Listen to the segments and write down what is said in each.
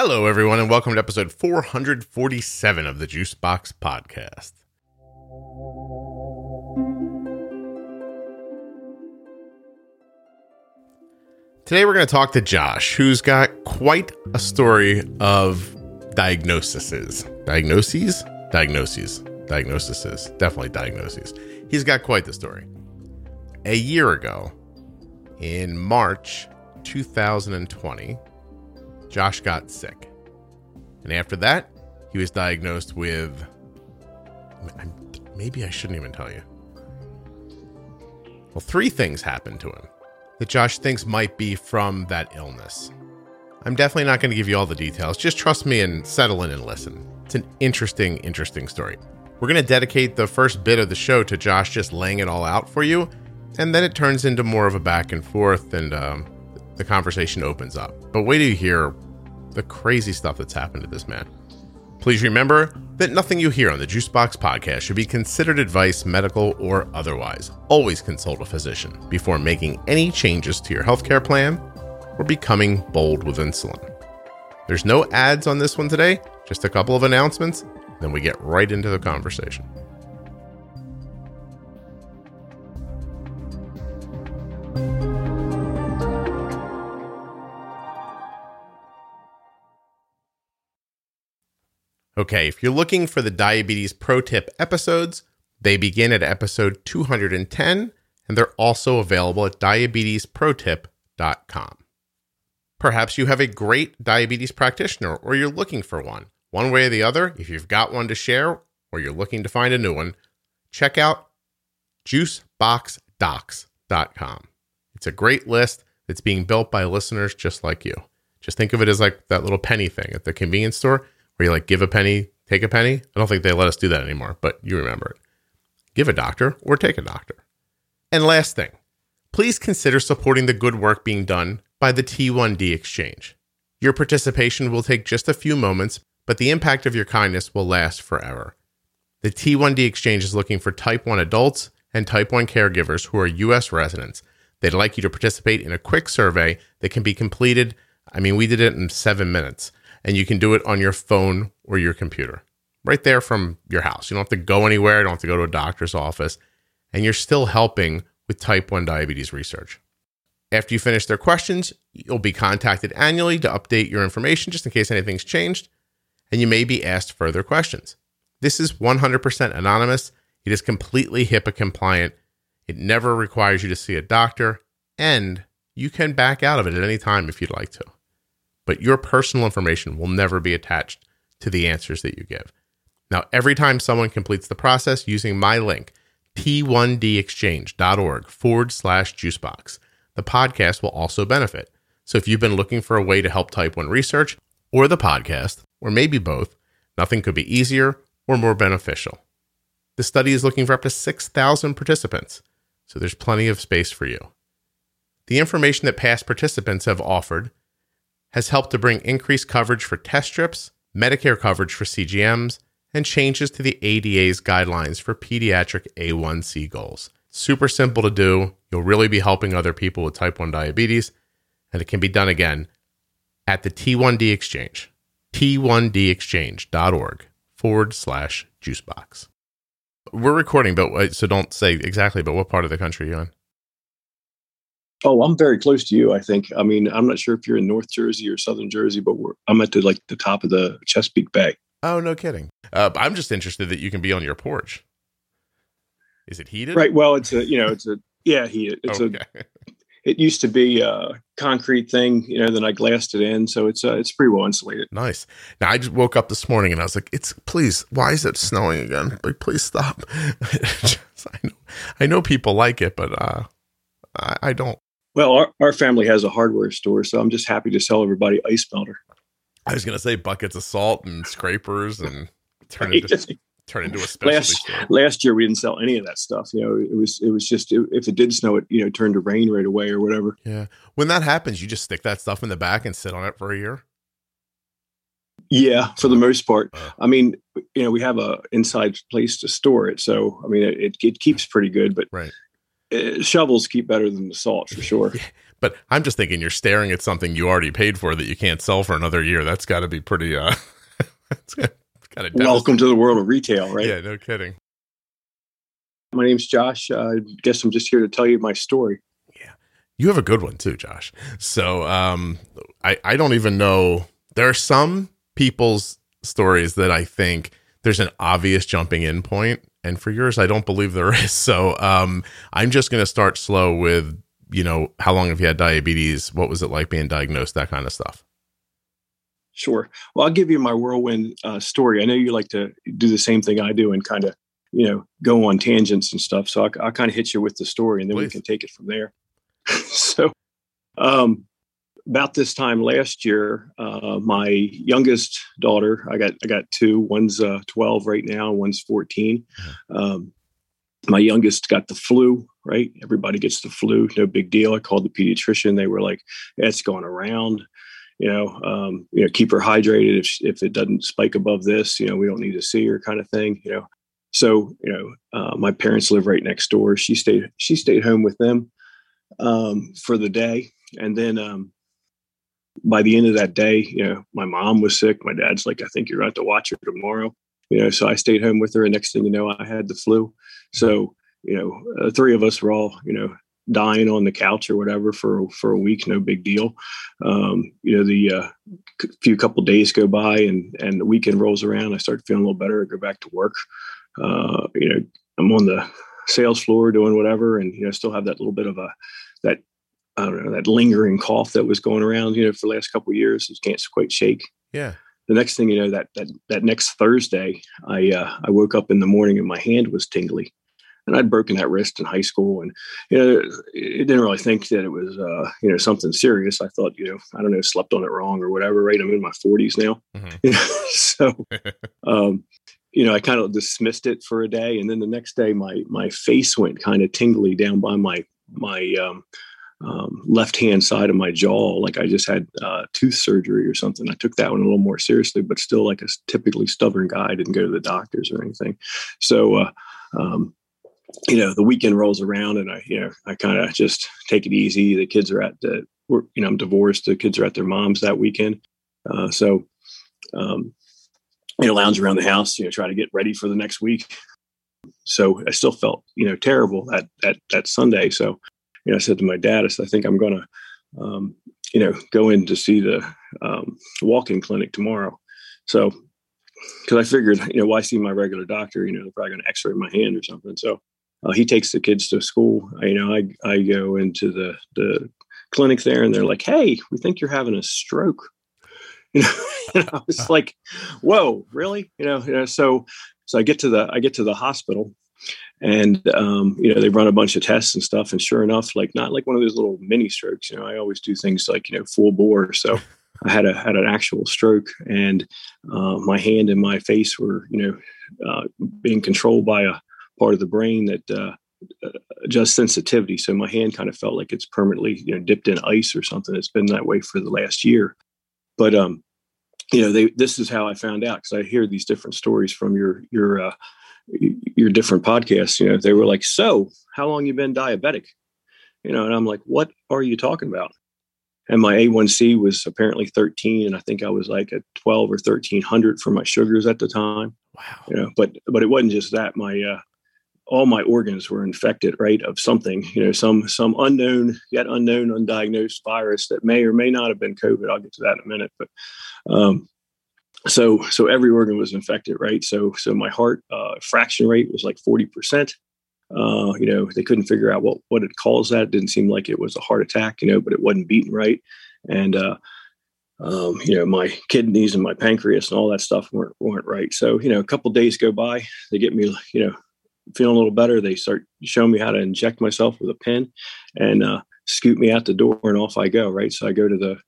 Hello, everyone, and welcome to episode 447 of the Juicebox Podcast. Today, we're going to talk to Josh, who's got quite a story of diagnoses. Diagnoses? Diagnoses. Diagnoses. Definitely diagnoses. He's got quite the story. A year ago, in March 2020, Josh got sick. And after that, he was diagnosed with. Maybe I shouldn't even tell you. Well, three things happened to him that Josh thinks might be from that illness. I'm definitely not going to give you all the details. Just trust me and settle in and listen. It's an interesting, interesting story. We're going to dedicate the first bit of the show to Josh just laying it all out for you, and then it turns into more of a back and forth, and um, the conversation opens up. But wait till you hear the crazy stuff that's happened to this man. Please remember that nothing you hear on the Juicebox podcast should be considered advice, medical or otherwise. Always consult a physician before making any changes to your healthcare plan or becoming bold with insulin. There's no ads on this one today, just a couple of announcements, then we get right into the conversation. Okay, if you're looking for the Diabetes Pro Tip episodes, they begin at episode 210 and they're also available at diabetesprotip.com. Perhaps you have a great diabetes practitioner or you're looking for one. One way or the other, if you've got one to share or you're looking to find a new one, check out juiceboxdocs.com. It's a great list that's being built by listeners just like you. Just think of it as like that little penny thing at the convenience store where you like give a penny, take a penny. I don't think they let us do that anymore, but you remember it. Give a doctor or take a doctor. And last thing, please consider supporting the good work being done by the T1D Exchange. Your participation will take just a few moments, but the impact of your kindness will last forever. The T1D Exchange is looking for type 1 adults and type 1 caregivers who are U.S. residents. They'd like you to participate in a quick survey that can be completed. I mean, we did it in seven minutes and you can do it on your phone or your computer right there from your house. You don't have to go anywhere, you don't have to go to a doctor's office, and you're still helping with type 1 diabetes research. After you finish their questions, you'll be contacted annually to update your information just in case anything's changed, and you may be asked further questions. This is 100% anonymous. It is completely HIPAA compliant. It never requires you to see a doctor, and you can back out of it at any time if you'd like to but your personal information will never be attached to the answers that you give. Now, every time someone completes the process using my link, t1dexchange.org forward slash juicebox, the podcast will also benefit. So if you've been looking for a way to help type 1 research or the podcast, or maybe both, nothing could be easier or more beneficial. The study is looking for up to 6,000 participants, so there's plenty of space for you. The information that past participants have offered has helped to bring increased coverage for test strips, Medicare coverage for CGMs, and changes to the ADA's guidelines for pediatric A1C goals. Super simple to do. You'll really be helping other people with type 1 diabetes, and it can be done again at the T1D Exchange, t1dexchange.org forward slash juicebox. We're recording, but uh, so don't say exactly, but what part of the country are you in? Oh, I'm very close to you. I think. I mean, I'm not sure if you're in North Jersey or Southern Jersey, but I'm at the like the top of the Chesapeake Bay. Oh, no kidding. Uh, I'm just interested that you can be on your porch. Is it heated? Right. Well, it's a you know it's a yeah heated. It's okay. a it used to be a concrete thing, you know. Then I glassed it in, so it's uh, it's pretty well insulated. Nice. Now I just woke up this morning and I was like, "It's please, why is it snowing again? Like, please stop." I know, I know people like it, but uh, I, I don't. Well, our, our family has a hardware store, so I'm just happy to sell everybody ice melter. I was gonna say buckets of salt and scrapers and turn into turn into a specialty last, store. Last year we didn't sell any of that stuff. You know, it was it was just if it did snow, it you know turned to rain right away or whatever. Yeah, when that happens, you just stick that stuff in the back and sit on it for a year. Yeah, for the most part. Uh, I mean, you know, we have a inside place to store it, so I mean, it it keeps pretty good. But right uh, shovels keep better than the salt for sure. But I'm just thinking you're staring at something you already paid for that you can't sell for another year. That's got to be pretty. uh That's got to. Welcome to the world of retail, right? Yeah, no kidding. My name's Josh. Uh, I guess I'm just here to tell you my story. Yeah, you have a good one too, Josh. So um, I I don't even know. There are some people's stories that I think there's an obvious jumping in point and for yours i don't believe there is. So um, i'm just going to start slow with you know how long have you had diabetes? What was it like being diagnosed? That kind of stuff. Sure. Well i'll give you my whirlwind uh, story. I know you like to do the same thing i do and kind of you know go on tangents and stuff. So i'll, I'll kind of hit you with the story and then Please. we can take it from there. So um, about this time last year, uh, my youngest daughter, I got I got two. One's uh, 12 right now. One's 14. Mm-hmm. Um, my youngest got the flu. Right, everybody gets the flu. No big deal. I called the pediatrician. They were like, "It's going around." You know, um, you know, keep her hydrated. If if it doesn't spike above this, you know, we don't need to see her, kind of thing. You know, so you know, uh, my parents live right next door. She stayed she stayed home with them um, for the day, and then um, by the end of that day, you know, my mom was sick. My dad's like, I think you're going to have to watch her tomorrow. You know, so I stayed home with her. And next thing you know, I had the flu. So, you know, uh, three of us were all, you know, dying on the couch or whatever for for a week, no big deal. Um, you know, the uh, few couple days go by and and the weekend rolls around. I start feeling a little better. I go back to work. Uh, you know, I'm on the sales floor doing whatever, and you know, still have that little bit of a that I don't know that lingering cough that was going around, you know, for the last couple of years. Just can't quite shake. Yeah. The next thing you know, that that that next Thursday, I uh, I woke up in the morning and my hand was tingly, and I'd broken that wrist in high school, and you know, it didn't really think that it was uh, you know something serious. I thought, you know, I don't know, slept on it wrong or whatever. Right? I'm in my 40s now, mm-hmm. so. um, you know, I kind of dismissed it for a day, and then the next day, my my face went kind of tingly down by my my um, um, left hand side of my jaw, like I just had uh, tooth surgery or something. I took that one a little more seriously, but still, like a typically stubborn guy, I didn't go to the doctors or anything. So, uh, um, you know, the weekend rolls around, and I, you know, I kind of just take it easy. The kids are at the, you know, I'm divorced. The kids are at their mom's that weekend, uh, so. Um, you know, lounge around the house, you know, try to get ready for the next week. So I still felt, you know, terrible that that that Sunday. So you know, I said to my dad, I said, I think I'm going to, um, you know, go in to see the um, walk-in clinic tomorrow. So, because I figured, you know, why see my regular doctor? You know, they're probably going to X-ray my hand or something. So, uh, he takes the kids to school. I, you know, I I go into the the clinic there, and they're like, "Hey, we think you're having a stroke." You know, and I was like, "Whoa, really?" You know, you know, so so I get to the I get to the hospital, and um, you know they run a bunch of tests and stuff and sure enough like not like one of those little mini strokes you know i always do things like you know full bore. So i had a had an actual stroke and uh, my hand and my face were you know uh, being controlled by a part of the brain that uh, just sensitivity. So my hand kind of felt like it's permanently you know dipped in ice or something it's been that way for the last year. But um you know they this is how i found out because i hear these different stories from your your uh, your different podcasts, you know, they were like, "So, how long you been diabetic?" You know, and I'm like, "What are you talking about?" And my A1C was apparently 13, and I think I was like at 12 or 1300 for my sugars at the time. Wow. You know, but but it wasn't just that. My uh, all my organs were infected, right, of something. You know, some some unknown yet unknown undiagnosed virus that may or may not have been COVID. I'll get to that in a minute, but um, so so every organ was infected right? So so my heart uh, fraction rate was like 40% uh, you know they couldn't figure out what what it caused that. It didn't seem like it was a heart attack you know but it wasn't beating right. And uh, um, you know my kidneys and my pancreas and all that stuff weren't weren't right. So you know a couple days go by they get me you know feeling a little better. They start showing me how to inject myself with a pen and uh, scoot me out the door and off i go right? So i go to the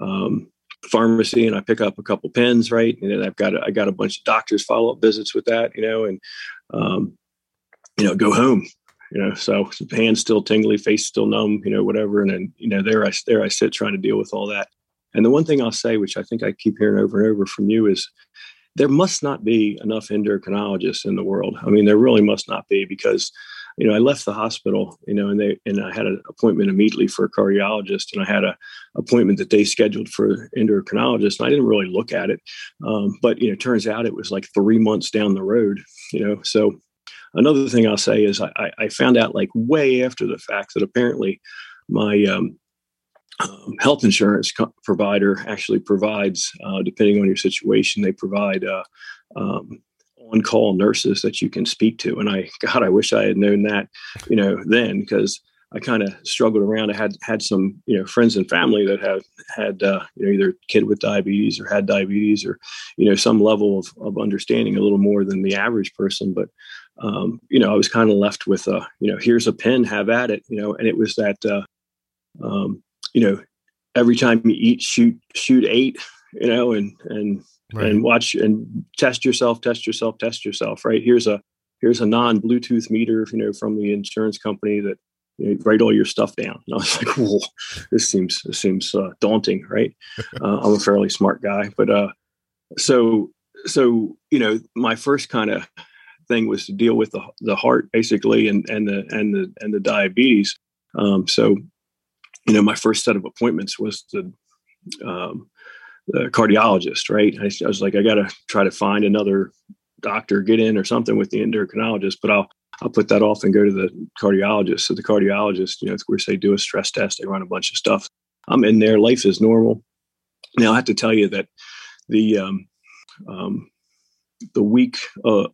um, pharmacy and I pick up a couple pens, right? And then I've got a, I got a bunch of doctors follow up visits with that, you know, and um, you know, go home, you know. So hands still tingly, face still numb, you know, whatever. And then you know, there I there I sit trying to deal with all that. And the one thing I'll say, which I think I keep hearing over and over from you, is there must not be enough endocrinologists in the world. I mean, there really must not be because you know, I left the hospital, you know, and they and I had an appointment immediately for a cardiologist, and I had a appointment that they scheduled for endocrinologist, and I didn't really look at it, um, but you know, turns out it was like three months down the road, you know. So another thing I'll say is I, I found out like way after the fact that apparently my um, um, health insurance co- provider actually provides, uh, depending on your situation, they provide uh, um, on-call nurses that you can speak to. And I, God, I wish I had known that, you know, then because I kind of struggled around. I had had some, you know, friends and family that had had, uh, you know, either kid with diabetes or had diabetes or, you know, some level of, of understanding a little more than the average person. But, um, you know, I was kind of left with, a, you know, here's a pen, have at it, you know, and it was that, uh, um, you know, every time you eat, shoot, shoot eight, you know, and, and, right. and watch and test yourself, test yourself, test yourself. Right. Here's a here's a non Bluetooth meter, you know, from the insurance company that you know, write all your stuff down. And I was like, whoa, this seems this seems uh, daunting, right? Uh, I'm a fairly smart guy, but uh, so so you know, my first kind of thing was to deal with the the heart basically, and and the and the and the diabetes. Um, so you know, my first set of appointments was the um, the cardiologist, right? I, I was like, I got to try to find another doctor, get in or something with the endocrinologist, but I'll I'll put that off and go to the cardiologist. So the cardiologist, you know, of course, they do a stress test, they run a bunch of stuff. I'm in there, life is normal. Now I have to tell you that the um, um, the week uh,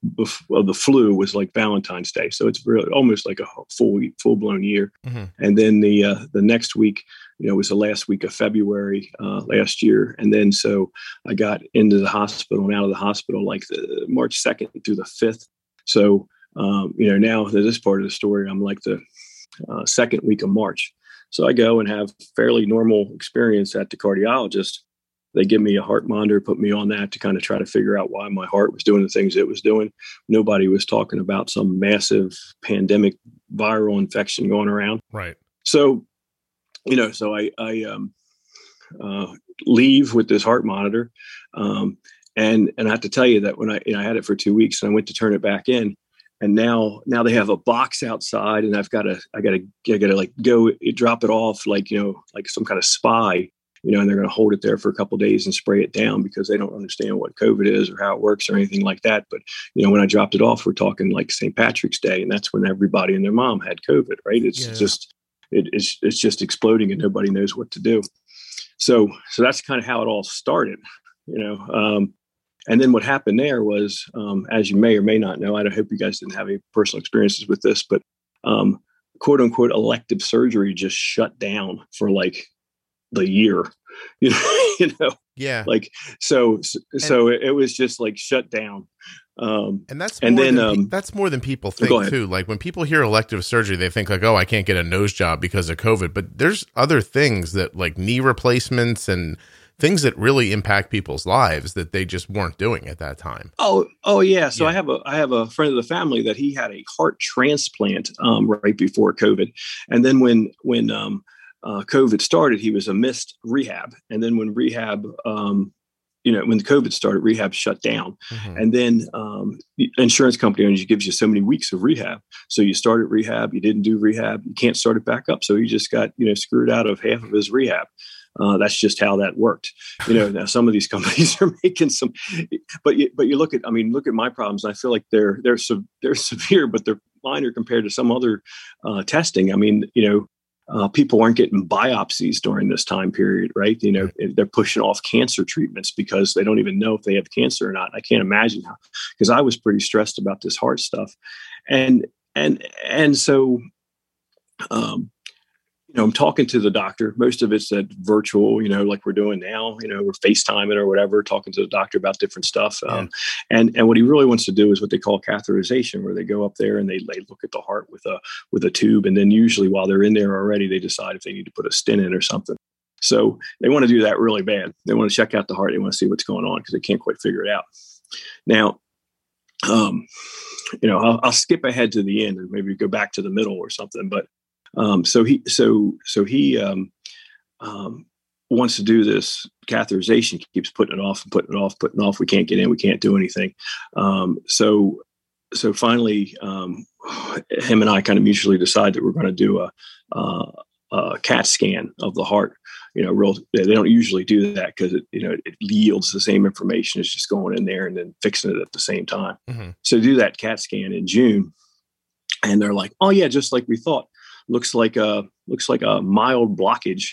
of the flu was like Valentine's Day, so it's really almost like a full full blown year. Mm-hmm. And then the uh, the next week, you know, was the last week of February uh, last year, and then so I got into the hospital and out of the hospital like the March second through the fifth. So um, you know, now this part of the story, I'm like the uh, second week of March. So I go and have fairly normal experience at the cardiologist they give me a heart monitor, put me on that to kind of try to figure out why my heart was doing the things it was doing. Nobody was talking about some massive pandemic viral infection going around. Right. So, you know, so I, I um, uh, leave with this heart monitor. Um, and, and I have to tell you that when I, you know, I had it for two weeks and I went to turn it back in, and now now they have a box outside and i've got to i got to i got to like go drop it off like you know like some kind of spy you know, and they're going to hold it there for a couple days and spray it down because they don't understand what COVID is or how it works or anything like that. But you know, when I dropped it off, we're talking like St. Patrick's Day, and that's when everybody and their mom had COVID, right? It's yeah. just it, it's it's just exploding, and nobody knows what to do. So so that's kind of how it all started, you know. Um, and then what happened there was, um, as you may or may not know, I hope you guys didn't have any personal experiences with this, but um, quote unquote elective surgery just shut down for like the year you know you know yeah like so so and, it was just like shut down um and that's and then um, that's more than people think too like when people hear elective surgery they think like oh i can't get a nose job because of covid but there's other things that like knee replacements and things that really impact people's lives that they just weren't doing at that time. Oh, oh yeah. So yeah. I have a I have a friend of the family that he had a heart transplant um, right before COVID, and then when when um, uh, COVID started, he was a missed rehab. And then when rehab, um, you know, when the COVID started, rehab shut down. Mm-hmm. And then um, the insurance company only gives you so many weeks of rehab. So you started rehab, you didn't do rehab, you can't start it back up. So he just got, you know, screwed out of half of his rehab. Uh, that's just how that worked. You know, now some of these companies are making some, but you, but you look at, I mean, look at my problems. I feel like they're they're they're severe, but they're minor compared to some other uh, testing. I mean, you know, uh, people aren't getting biopsies during this time period, right? You know, they're pushing off cancer treatments because they don't even know if they have cancer or not. I can't imagine how, because I was pretty stressed about this heart stuff, and and and so, um, you know, I'm talking to the doctor. Most of it's that virtual, you know, like we're doing now. You know, we're FaceTiming or whatever, talking to the doctor about different stuff. Yeah. Um, and and what he really wants to do is what they call catheterization, where they go up there and they they look at the heart with a with a tube, and then usually while they're in there already, they decide if they need to put a stent in or something. So they want to do that really bad. They want to check out the heart. They want to see what's going on because they can't quite figure it out. Now, um, you know, I'll, I'll skip ahead to the end and maybe go back to the middle or something, but um, so he so so he um, um, wants to do this catheterization, keeps putting it off and putting it off, putting it off. We can't get in. We can't do anything. Um, so so finally, um, him and I kind of mutually decide that we're going to do a, a, a CAT scan of the heart. You know, real they don't usually do that because it you know it yields the same information as just going in there and then fixing it at the same time. Mm-hmm. So do that CAT scan in June, and they're like, "Oh yeah, just like we thought. Looks like a looks like a mild blockage."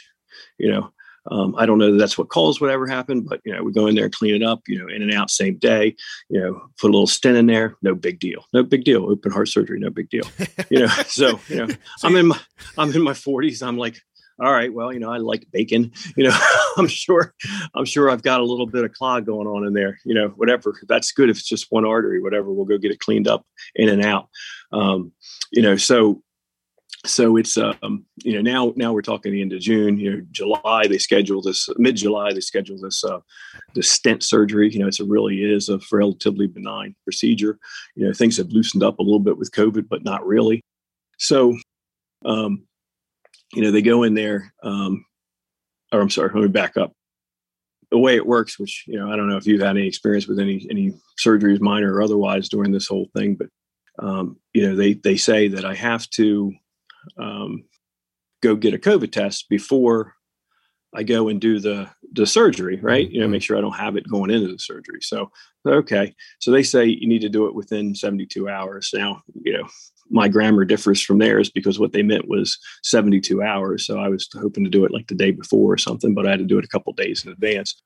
You know, um, I don't know that that's what caused whatever happened, but you know, we go in there and clean it up, you know, in and out same day, you know, put a little stent in there, no big deal. No big deal. Open heart surgery, no big deal. You know, so you know, I'm in my I'm in my 40s. I'm like, all right, well, you know, I like bacon. You know, I'm sure I'm sure I've got a little bit of clog going on in there, you know, whatever. That's good if it's just one artery, whatever, we'll go get it cleaned up in and out. Um, you know, so so it's um, you know now now we're talking the end of June. You know, July they schedule this mid July they schedule this uh, this stent surgery. You know, it's a really is a relatively benign procedure. You know, things have loosened up a little bit with COVID, but not really. So, um, you know, they go in there. Um, or I'm sorry, let me back up. The way it works, which you know, I don't know if you've had any experience with any any surgeries, minor or otherwise, during this whole thing, but um, you know, they they say that I have to um, go get a COVID test before I go and do the the surgery, right? You know, make mm-hmm. sure I don't have it going into the surgery. So, okay. So they say you need to do it within 72 hours. Now, you know, my grammar differs from theirs because what they meant was 72 hours. So I was hoping to do it like the day before or something, but I had to do it a couple days in advance.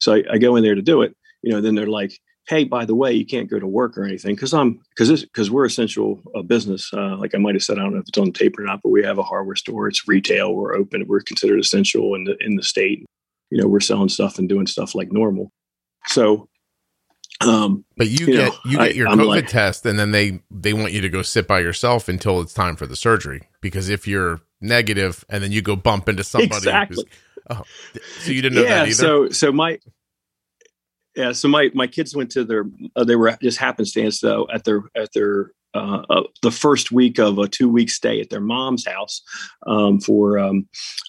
So I, I go in there to do it. You know, then they're like, hey, by the way, you can't go to work or anything because I'm because because we're essential uh, business. Uh, like I might have said, I don't know if it's on tape or not, but we have a hardware store. It's retail. We're open. We're considered essential in the in the state. You know, we're selling stuff and doing stuff like normal. So, um, but you, you get know, you get I, your I'm COVID like, test, and then they they want you to go sit by yourself until it's time for the surgery. Because if you're negative, and then you go bump into somebody, exactly. oh, so you didn't know yeah, that either. So so my yeah so my my kids went to their uh, they were just happenstance though at their at their uh, uh, the first week of a two week stay at their mom's house um, for um,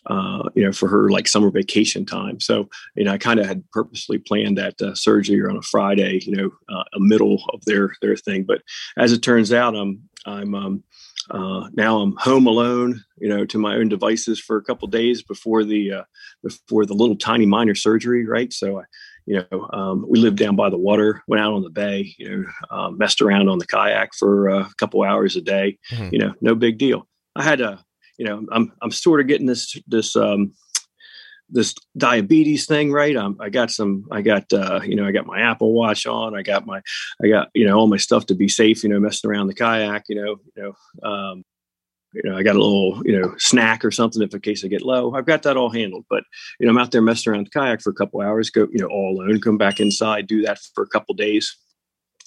uh, you know for her like summer vacation time. So you know I kind of had purposely planned that uh, surgery on a Friday, you know, uh, a middle of their their thing. But as it turns out, I'm I'm um, uh, now I'm home alone, you know, to my own devices for a couple days before the uh, before the little tiny minor surgery, right? So I, you know, um, we lived down by the water, went out on the bay, you know, uh, messed around on the kayak for uh, a couple hours a day. Mm-hmm. You know, no big deal. I had a, you know, I'm I'm sort of getting this this um, this diabetes thing right. Um, I got some. I got uh, you know, I got my Apple Watch on. I got my, I got you know all my stuff to be safe. You know, messing around the kayak. You know, you know, um, you know, I got a little, you know, snack or something if in case I get low. I've got that all handled. But you know, I'm out there messing around the kayak for a couple hours. Go, you know, all alone. Come back inside, do that for a couple days.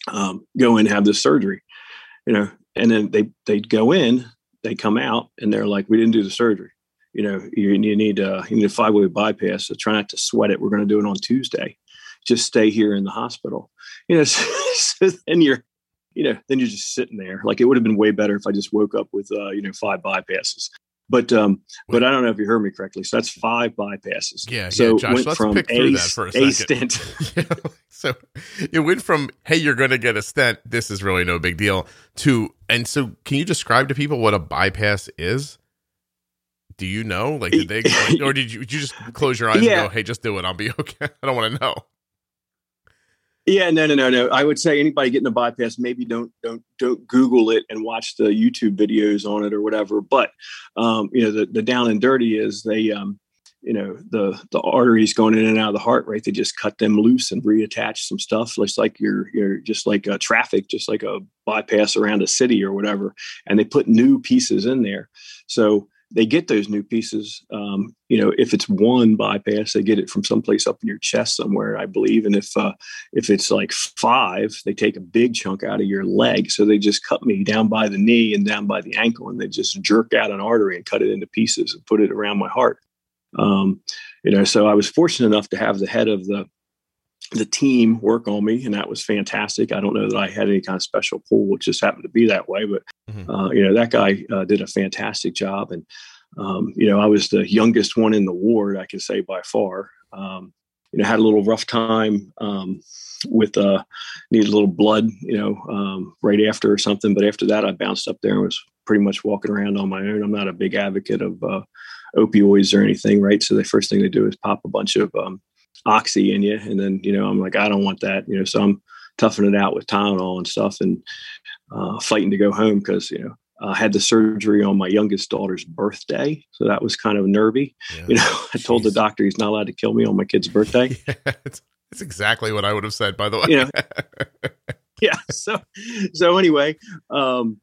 Um, go in, have this surgery. You know, and then they they go in, they come out, and they're like, "We didn't do the surgery. You know, you, you need uh, you need a five way bypass. So try not to sweat it. We're going to do it on Tuesday. Just stay here in the hospital. You know, so, so then you're you know, then you're just sitting there. Like it would have been way better if I just woke up with, uh, you know, five bypasses. But um, but I don't know if you heard me correctly. So that's five bypasses. Yeah. So yeah, Josh, went let's from pick through a, that for a, a stent. yeah, so it went from hey, you're going to get a stent. This is really no big deal. To and so, can you describe to people what a bypass is? Do you know? Like, did they, or did you, did you just close your eyes yeah. and go, "Hey, just do it. I'll be okay." I don't want to know. Yeah, no, no, no, no. I would say anybody getting a bypass, maybe don't don't don't Google it and watch the YouTube videos on it or whatever. But um, you know, the the down and dirty is they um, you know the the arteries going in and out of the heart right they just cut them loose and reattach some stuff it's like you're you're just like a traffic just like a bypass around a city or whatever and they put new pieces in there so they get those new pieces. Um, you know, if it's one bypass, they get it from someplace up in your chest somewhere, I believe. And if uh, if it's like five, they take a big chunk out of your leg. So they just cut me down by the knee and down by the ankle, and they just jerk out an artery and cut it into pieces and put it around my heart. Um, you know, so I was fortunate enough to have the head of the the team work on me, and that was fantastic. I don't know that I had any kind of special pull; it just happened to be that way. But mm-hmm. uh, you know, that guy uh, did a fantastic job, and um, you know, I was the youngest one in the ward, I can say by far. Um, you know, had a little rough time um, with uh, needed a little blood, you know, um, right after or something. But after that, I bounced up there and was pretty much walking around on my own. I'm not a big advocate of uh, opioids or anything, right? So the first thing they do is pop a bunch of um, oxy in you, and then you know, I'm like, I don't want that, you know. So I'm toughing it out with Tylenol and stuff, and uh, fighting to go home because you know I had the surgery on my youngest daughter's birthday, so that was kind of nervy. Yeah, you know, I told the doctor he's not allowed to kill me on my kid's birthday. yeah, it's, it's, exactly what I would have said, by the way. You know, yeah. So, so anyway, um,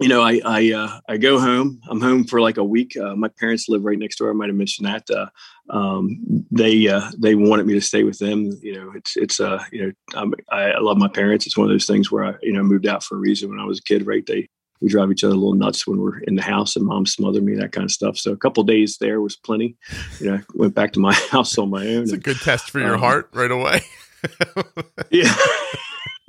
you know, I I uh, I go home. I'm home for like a week. Uh, my parents live right next door. I might have mentioned that. Uh, um, they uh, they wanted me to stay with them. You know, it's it's uh you know I'm, I love my parents. It's one of those things where I you know moved out for a reason when I was a kid. Right? They we drive each other a little nuts when we're in the house and mom smothered me that kind of stuff so a couple days there was plenty you know went back to my house on my own it's a good test for your um, heart right away yeah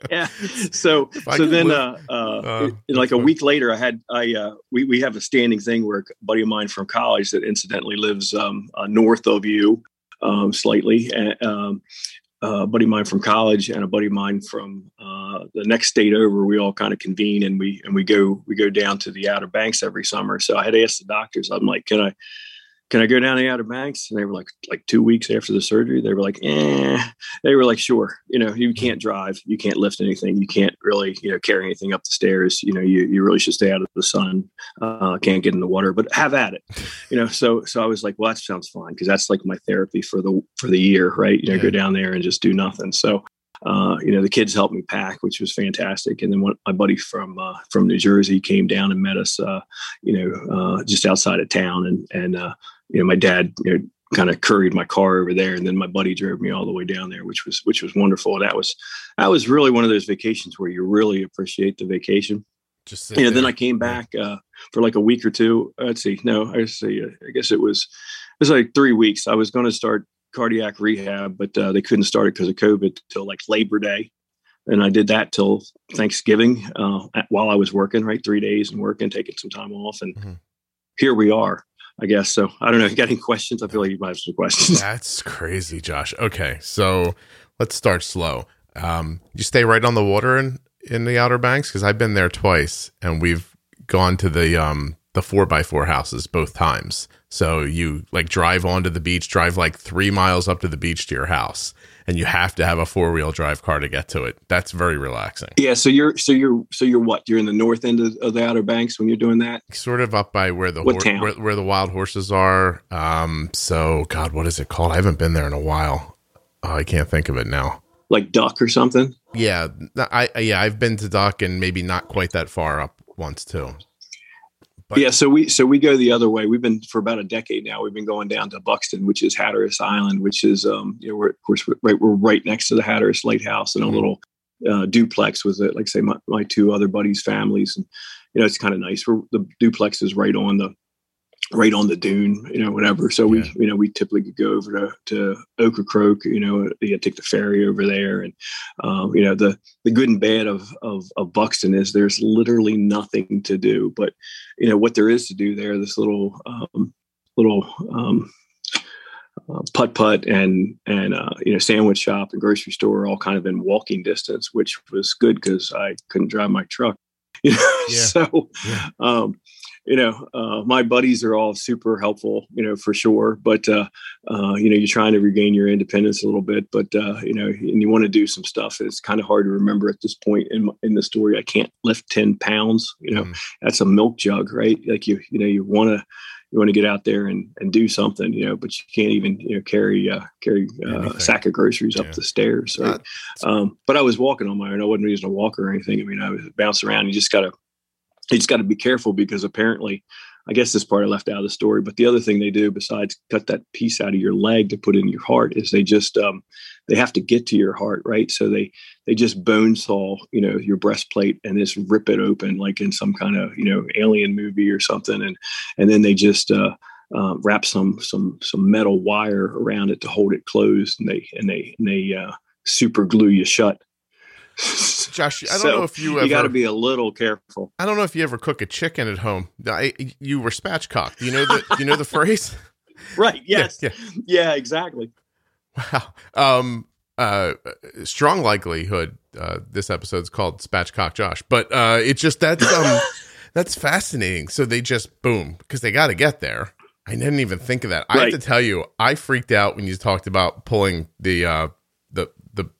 yeah so so then uh, uh, uh, like a week later i had i uh, we, we have a standing thing where a buddy of mine from college that incidentally lives um, uh, north of you um, slightly um, a buddy of mine from college and a buddy of mine from uh, the next state over. We all kind of convene and we and we go we go down to the Outer Banks every summer. So I had asked the doctors, I'm like, can I can I go down the Outer Banks? And they were like, like two weeks after the surgery, they were like, eh. They were like, sure. You know, you can't drive, you can't lift anything, you can't really, you know, carry anything up the stairs. You know, you, you really should stay out of the sun. Uh, can't get in the water, but have at it. You know, so so I was like, well, that sounds fine because that's like my therapy for the for the year, right? You know, yeah. go down there and just do nothing. So uh, you know, the kids helped me pack, which was fantastic. And then one, my buddy from uh, from New Jersey came down and met us, uh, you know, uh, just outside of town, and and uh, you know, my dad, you know, kind of curried my car over there, and then my buddy drove me all the way down there, which was which was wonderful. And that was that was really one of those vacations where you really appreciate the vacation. Just you know, then I came back uh, for like a week or two. Let's see, no, I see. I guess it was it was like three weeks. I was going to start cardiac rehab, but uh, they couldn't start it because of COVID till like Labor Day. And I did that till Thanksgiving uh, while I was working, right? Three days and working, taking some time off. And mm-hmm. here we are. I guess so. I don't know. If you got any questions? I feel like you might have some questions. That's crazy, Josh. Okay, so let's start slow. Um, you stay right on the water in in the Outer Banks because I've been there twice, and we've gone to the um the four by four houses both times. So you like drive onto the beach, drive like three miles up to the beach to your house, and you have to have a four wheel drive car to get to it. That's very relaxing. Yeah. So you're so you're so you're what? You're in the north end of, of the Outer Banks when you're doing that. Sort of up by where the hor- where, where, the wild horses are. Um. So God, what is it called? I haven't been there in a while. Oh, I can't think of it now. Like Duck or something. Yeah. I yeah I've been to Duck and maybe not quite that far up once too. But yeah, so we so we go the other way. We've been for about a decade now. We've been going down to Buxton, which is Hatteras Island, which is um, you know we're of course we're right we're right next to the Hatteras Lighthouse and a mm-hmm. little uh, duplex with it, like say my, my two other buddies' families, and you know it's kind of nice. We're, the duplex is right on the right on the dune, you know, whatever. So we, you know, we typically could go over to, to Ocracoke, you know, you take the ferry over there. And, um, you know, the, the good and bad of, of, of Buxton is there's literally nothing to do, but, you know, what there is to do there, this little, um, little, um, uh, putt putt and and uh, you know sandwich shop and grocery store all kind of in walking distance, which was good because I couldn't drive my truck. You know, yeah. so yeah. Um, you know, uh, my buddies are all super helpful, you know, for sure. But, uh, uh, you know, you're trying to regain your independence a little bit, but, uh, you know, and you want to do some stuff. It's kind of hard to remember at this point in, in the story. I can't lift 10 pounds, you know, mm. that's a milk jug, right? Like you, you know, you want to, you want to get out there and, and do something, you know, but you can't even, you know, carry, uh, carry uh, a sack of groceries yeah. up the stairs. Right? Um, but I was walking on my own. I wasn't using a walker or anything. I mean, I was bouncing around. You just got to, you just got to be careful because apparently I guess this part I left out of the story, but the other thing they do besides cut that piece out of your leg to put in your heart is they just um, they have to get to your heart, right? So they they just bone saw, you know, your breastplate and just rip it open like in some kind of you know alien movie or something, and and then they just uh, uh, wrap some some some metal wire around it to hold it closed, and they and they and they uh, super glue you shut. Josh, I don't so know if you ever. You got to be a little careful. I don't know if you ever cook a chicken at home. I, you were spatchcocked. Do you know the? you know the phrase? Right. Yes. Yeah, yeah. yeah. Exactly. Wow. Um, uh, strong likelihood. Uh, this episode's called Spatchcock Josh, but uh, it just that's um, that's fascinating. So they just boom because they got to get there. I didn't even think of that. I have to tell you, I freaked out when you talked about pulling the uh,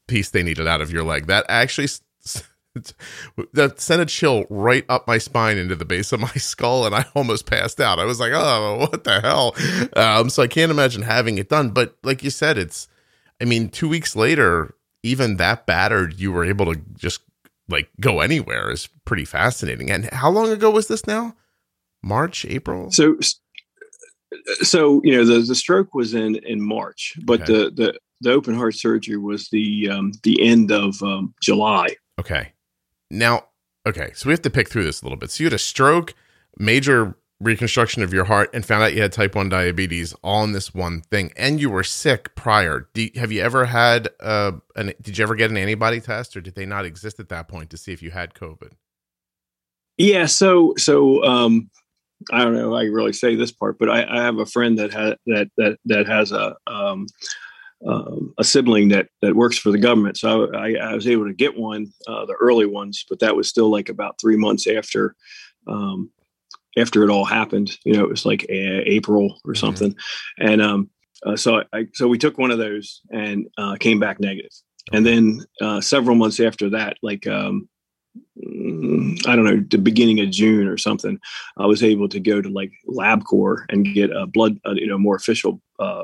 piece they needed out of your leg. That actually that sent a chill right up my spine into the base of my skull, and I almost passed out. I was like, "Oh, what the hell?" Um, so I can't imagine having it done. But like you said, it's. I mean, two weeks later, even that battered, you were able to just like go anywhere is pretty fascinating. And how long ago was this now? March, April. So, so you know, the the stroke was in in March, but okay. the the the open heart surgery was the um, the end of um, July. Okay. Now, okay, so we have to pick through this a little bit. So you had a stroke, major reconstruction of your heart, and found out you had type 1 diabetes all in this one thing. And you were sick prior. You, have you ever had, uh, an, did you ever get an antibody test or did they not exist at that point to see if you had COVID? Yeah, so, so, um, I don't know. I really say this part, but I, I have a friend that has that that that has a um, um, a sibling that that works for the government. So I, I was able to get one, uh, the early ones, but that was still like about three months after um, after it all happened. You know, it was like a- April or mm-hmm. something, mm-hmm. and um, uh, so I so we took one of those and uh, came back negative. And then uh, several months after that, like um, I don't know, the beginning of June or something, I was able to go to like LabCorp and get a blood, uh, you know, more official uh,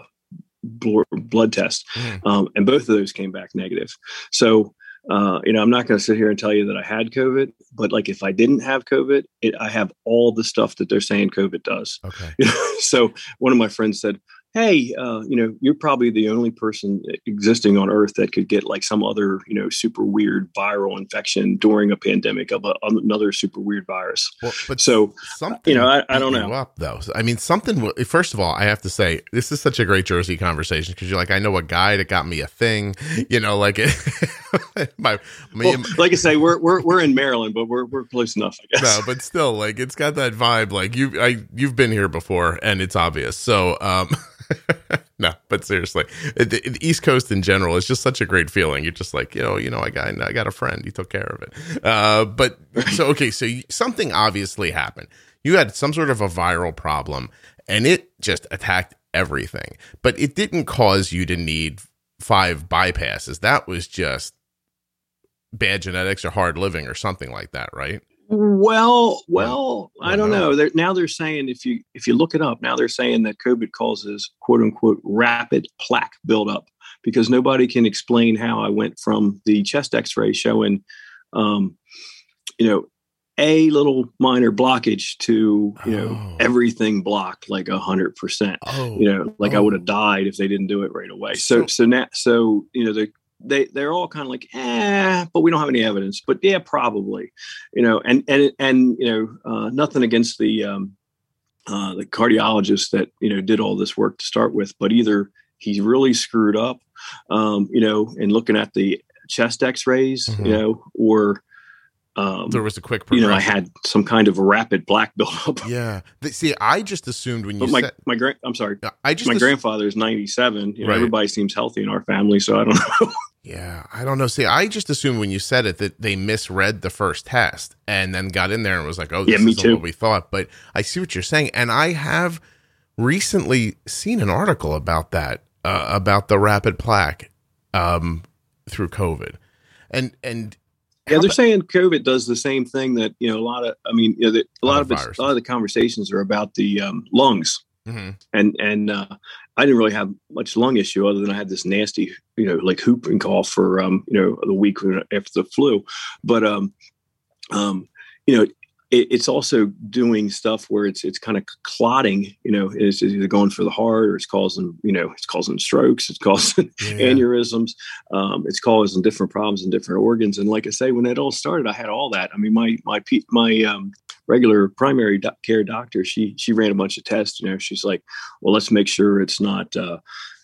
blood test, mm. um, and both of those came back negative. So, uh, you know, I'm not going to sit here and tell you that I had COVID, but like if I didn't have COVID, it, I have all the stuff that they're saying COVID does. Okay. so one of my friends said, hey, uh, you know, you're probably the only person existing on Earth that could get like some other, you know, super weird viral infection during a pandemic of a, another super weird virus. Well, but so, something, you know, I, I don't know. Up though, I mean, something. First of all, I have to say this is such a great Jersey conversation because you're like, I know a guy that got me a thing. You know, like it. my, well, like I say, we're we're we're in Maryland, but we're we're close enough. I guess. No, but still, like it's got that vibe. Like you, I you've been here before, and it's obvious. So, um. no, but seriously, the, the, East Coast in general is just such a great feeling. You're just like, you know, you know, I got, I got a friend. He took care of it. Uh, but so okay, so you, something obviously happened. You had some sort of a viral problem, and it just attacked everything. But it didn't cause you to need five bypasses. That was just bad genetics or hard living or something like that, right? Well, well, I don't know. They're, now they're saying if you if you look it up, now they're saying that COVID causes quote unquote rapid plaque buildup because nobody can explain how I went from the chest X-ray showing, um, you know, a little minor blockage to you know oh. everything blocked like a hundred percent. Oh. You know, like oh. I would have died if they didn't do it right away. So so now so you know the they they're all kind of like eh but we don't have any evidence but yeah probably you know and and and you know uh, nothing against the um, uh, the cardiologist that you know did all this work to start with but either he's really screwed up um, you know in looking at the chest x-rays mm-hmm. you know or um, there was a quick you know i had some kind of rapid plaque buildup. Yeah. See i just assumed when you but my said, my grand i'm sorry. I just my assumed, grandfather is 97 you know, right. everybody seems healthy in our family so i don't know. Yeah i don't know. See i just assumed when you said it that they misread the first test and then got in there and was like oh this yeah, me too. what we thought. But i see what you're saying and i have recently seen an article about that uh, about the rapid plaque um, through covid. And and yeah, they're saying COVID does the same thing that you know a lot of. I mean, you know, the, a lot of a lot of the conversations are about the um, lungs, mm-hmm. and and uh, I didn't really have much lung issue other than I had this nasty, you know, like whooping cough for um, you know the week after the flu, but um, um, you know, it, it's also doing stuff where it's it's kind of clotting. You know, it's, either going for the heart or it's causing you know it's causing strokes, it's causing yeah. aneurysms, um, it's causing different problems in different organs. And like I say, when it all started, I had all that. I mean, my my my um, regular primary do- care doctor, she she ran a bunch of tests. You know, she's like, well, let's make sure it's not uh,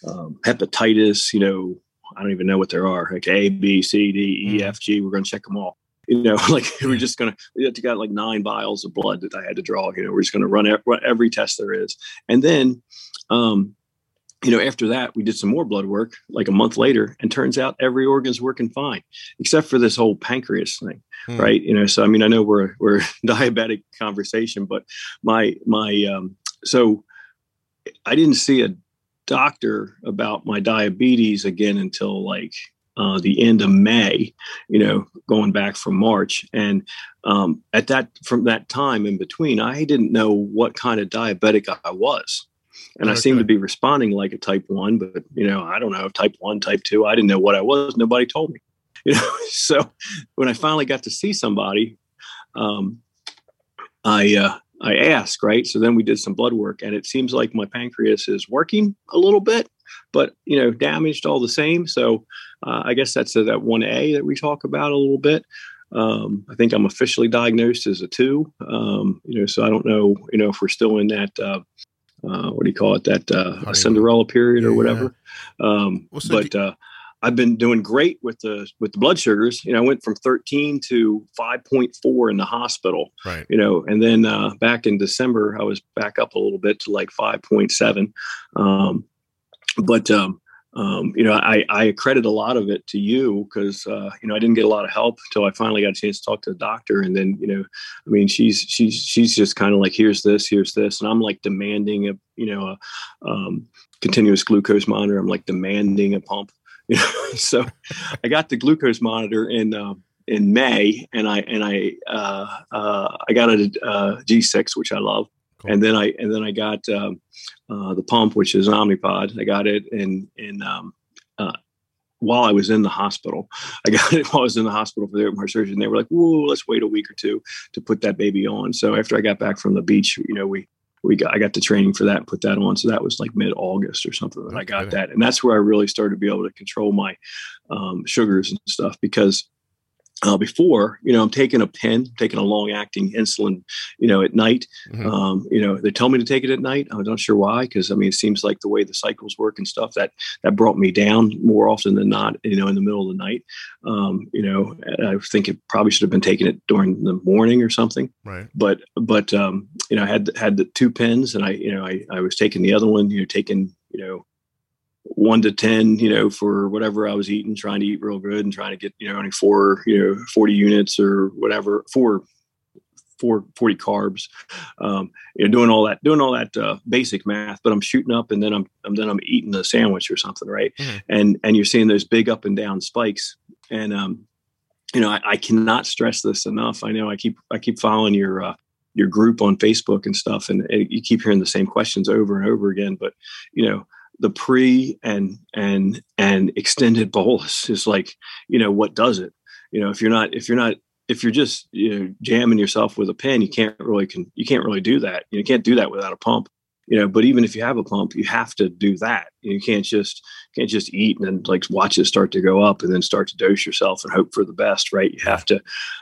um, hepatitis. You know, I don't even know what there are. Like A, B, C, D, E, mm. F, G. We're going to check them all you know, like we're just gonna we had to got like nine vials of blood that I had to draw. You know, we're just gonna run every test there is, and then, um, you know, after that, we did some more blood work like a month later, and turns out every organ's working fine, except for this whole pancreas thing, hmm. right? You know, so I mean, I know we're we're diabetic conversation, but my my um, so I didn't see a doctor about my diabetes again until like uh, the end of May, you know, going back from March. And um, at that, from that time in between, I didn't know what kind of diabetic I was. And okay. I seemed to be responding like a type one, but you know, I don't know, type one, type two. I didn't know what I was. Nobody told me. You know, so when I finally got to see somebody, um, I uh, I asked, right? So then we did some blood work, and it seems like my pancreas is working a little bit, but you know, damaged all the same. So uh, I guess that's a, that one A that we talk about a little bit. Um, I think I'm officially diagnosed as a two. Um, you know, so I don't know, you know, if we're still in that. Uh, uh, what do you call it? That uh, Cinderella period or whatever. Yeah. Um, well, so but uh, I've been doing great with the with the blood sugars. You know, I went from 13 to 5.4 in the hospital. Right. You know, and then uh, back in December, I was back up a little bit to like 5.7. Um, but um, um, you know, I, I credit a lot of it to you because uh, you know I didn't get a lot of help until I finally got a chance to talk to the doctor, and then you know, I mean, she's she's she's just kind of like, here's this, here's this, and I'm like demanding a you know a um, continuous glucose monitor. I'm like demanding a pump. You know, so I got the glucose monitor in uh, in May, and I and I uh, uh, I got a uh, G6, which I love, cool. and then I and then I got um, uh, the pump, which is Omnipod. I got it in in um, uh, while I was in the hospital. I got it while I was in the hospital for their surgery. And they were like, "Whoa, let's wait a week or two to put that baby on." So after I got back from the beach, you know, we we got I got the training for that and put that on. So that was like mid August or something that okay. I got that, and that's where I really started to be able to control my um, sugars and stuff because uh, before, you know, I'm taking a pen, taking a long acting insulin, you know, at night. Mm-hmm. Um, you know, they tell me to take it at night. I'm not sure why, because I mean, it seems like the way the cycles work and stuff that that brought me down more often than not, you know, in the middle of the night. Um, you know, I think it probably should have been taking it during the morning or something. Right. But, but, um, you know, I had, had the two pens and I, you know, I, I was taking the other one, you know, taking, you know, one to 10, you know, for whatever I was eating, trying to eat real good and trying to get, you know, only four, you know, 40 units or whatever, four, four, 40 carbs, um, you know, doing all that, doing all that, uh, basic math, but I'm shooting up and then I'm, and then I'm eating a sandwich or something. Right. Mm-hmm. And, and you're seeing those big up and down spikes. And, um, you know, I, I cannot stress this enough. I know I keep, I keep following your, uh, your group on Facebook and stuff, and, and you keep hearing the same questions over and over again. But you know, the pre and and and extended bolus is like you know what does it you know if you're not if you're not if you're just you know jamming yourself with a pen you can't really can you can't really do that you can't do that without a pump you know but even if you have a pump you have to do that you can't just can't just eat and then like watch it start to go up and then start to dose yourself and hope for the best right you have to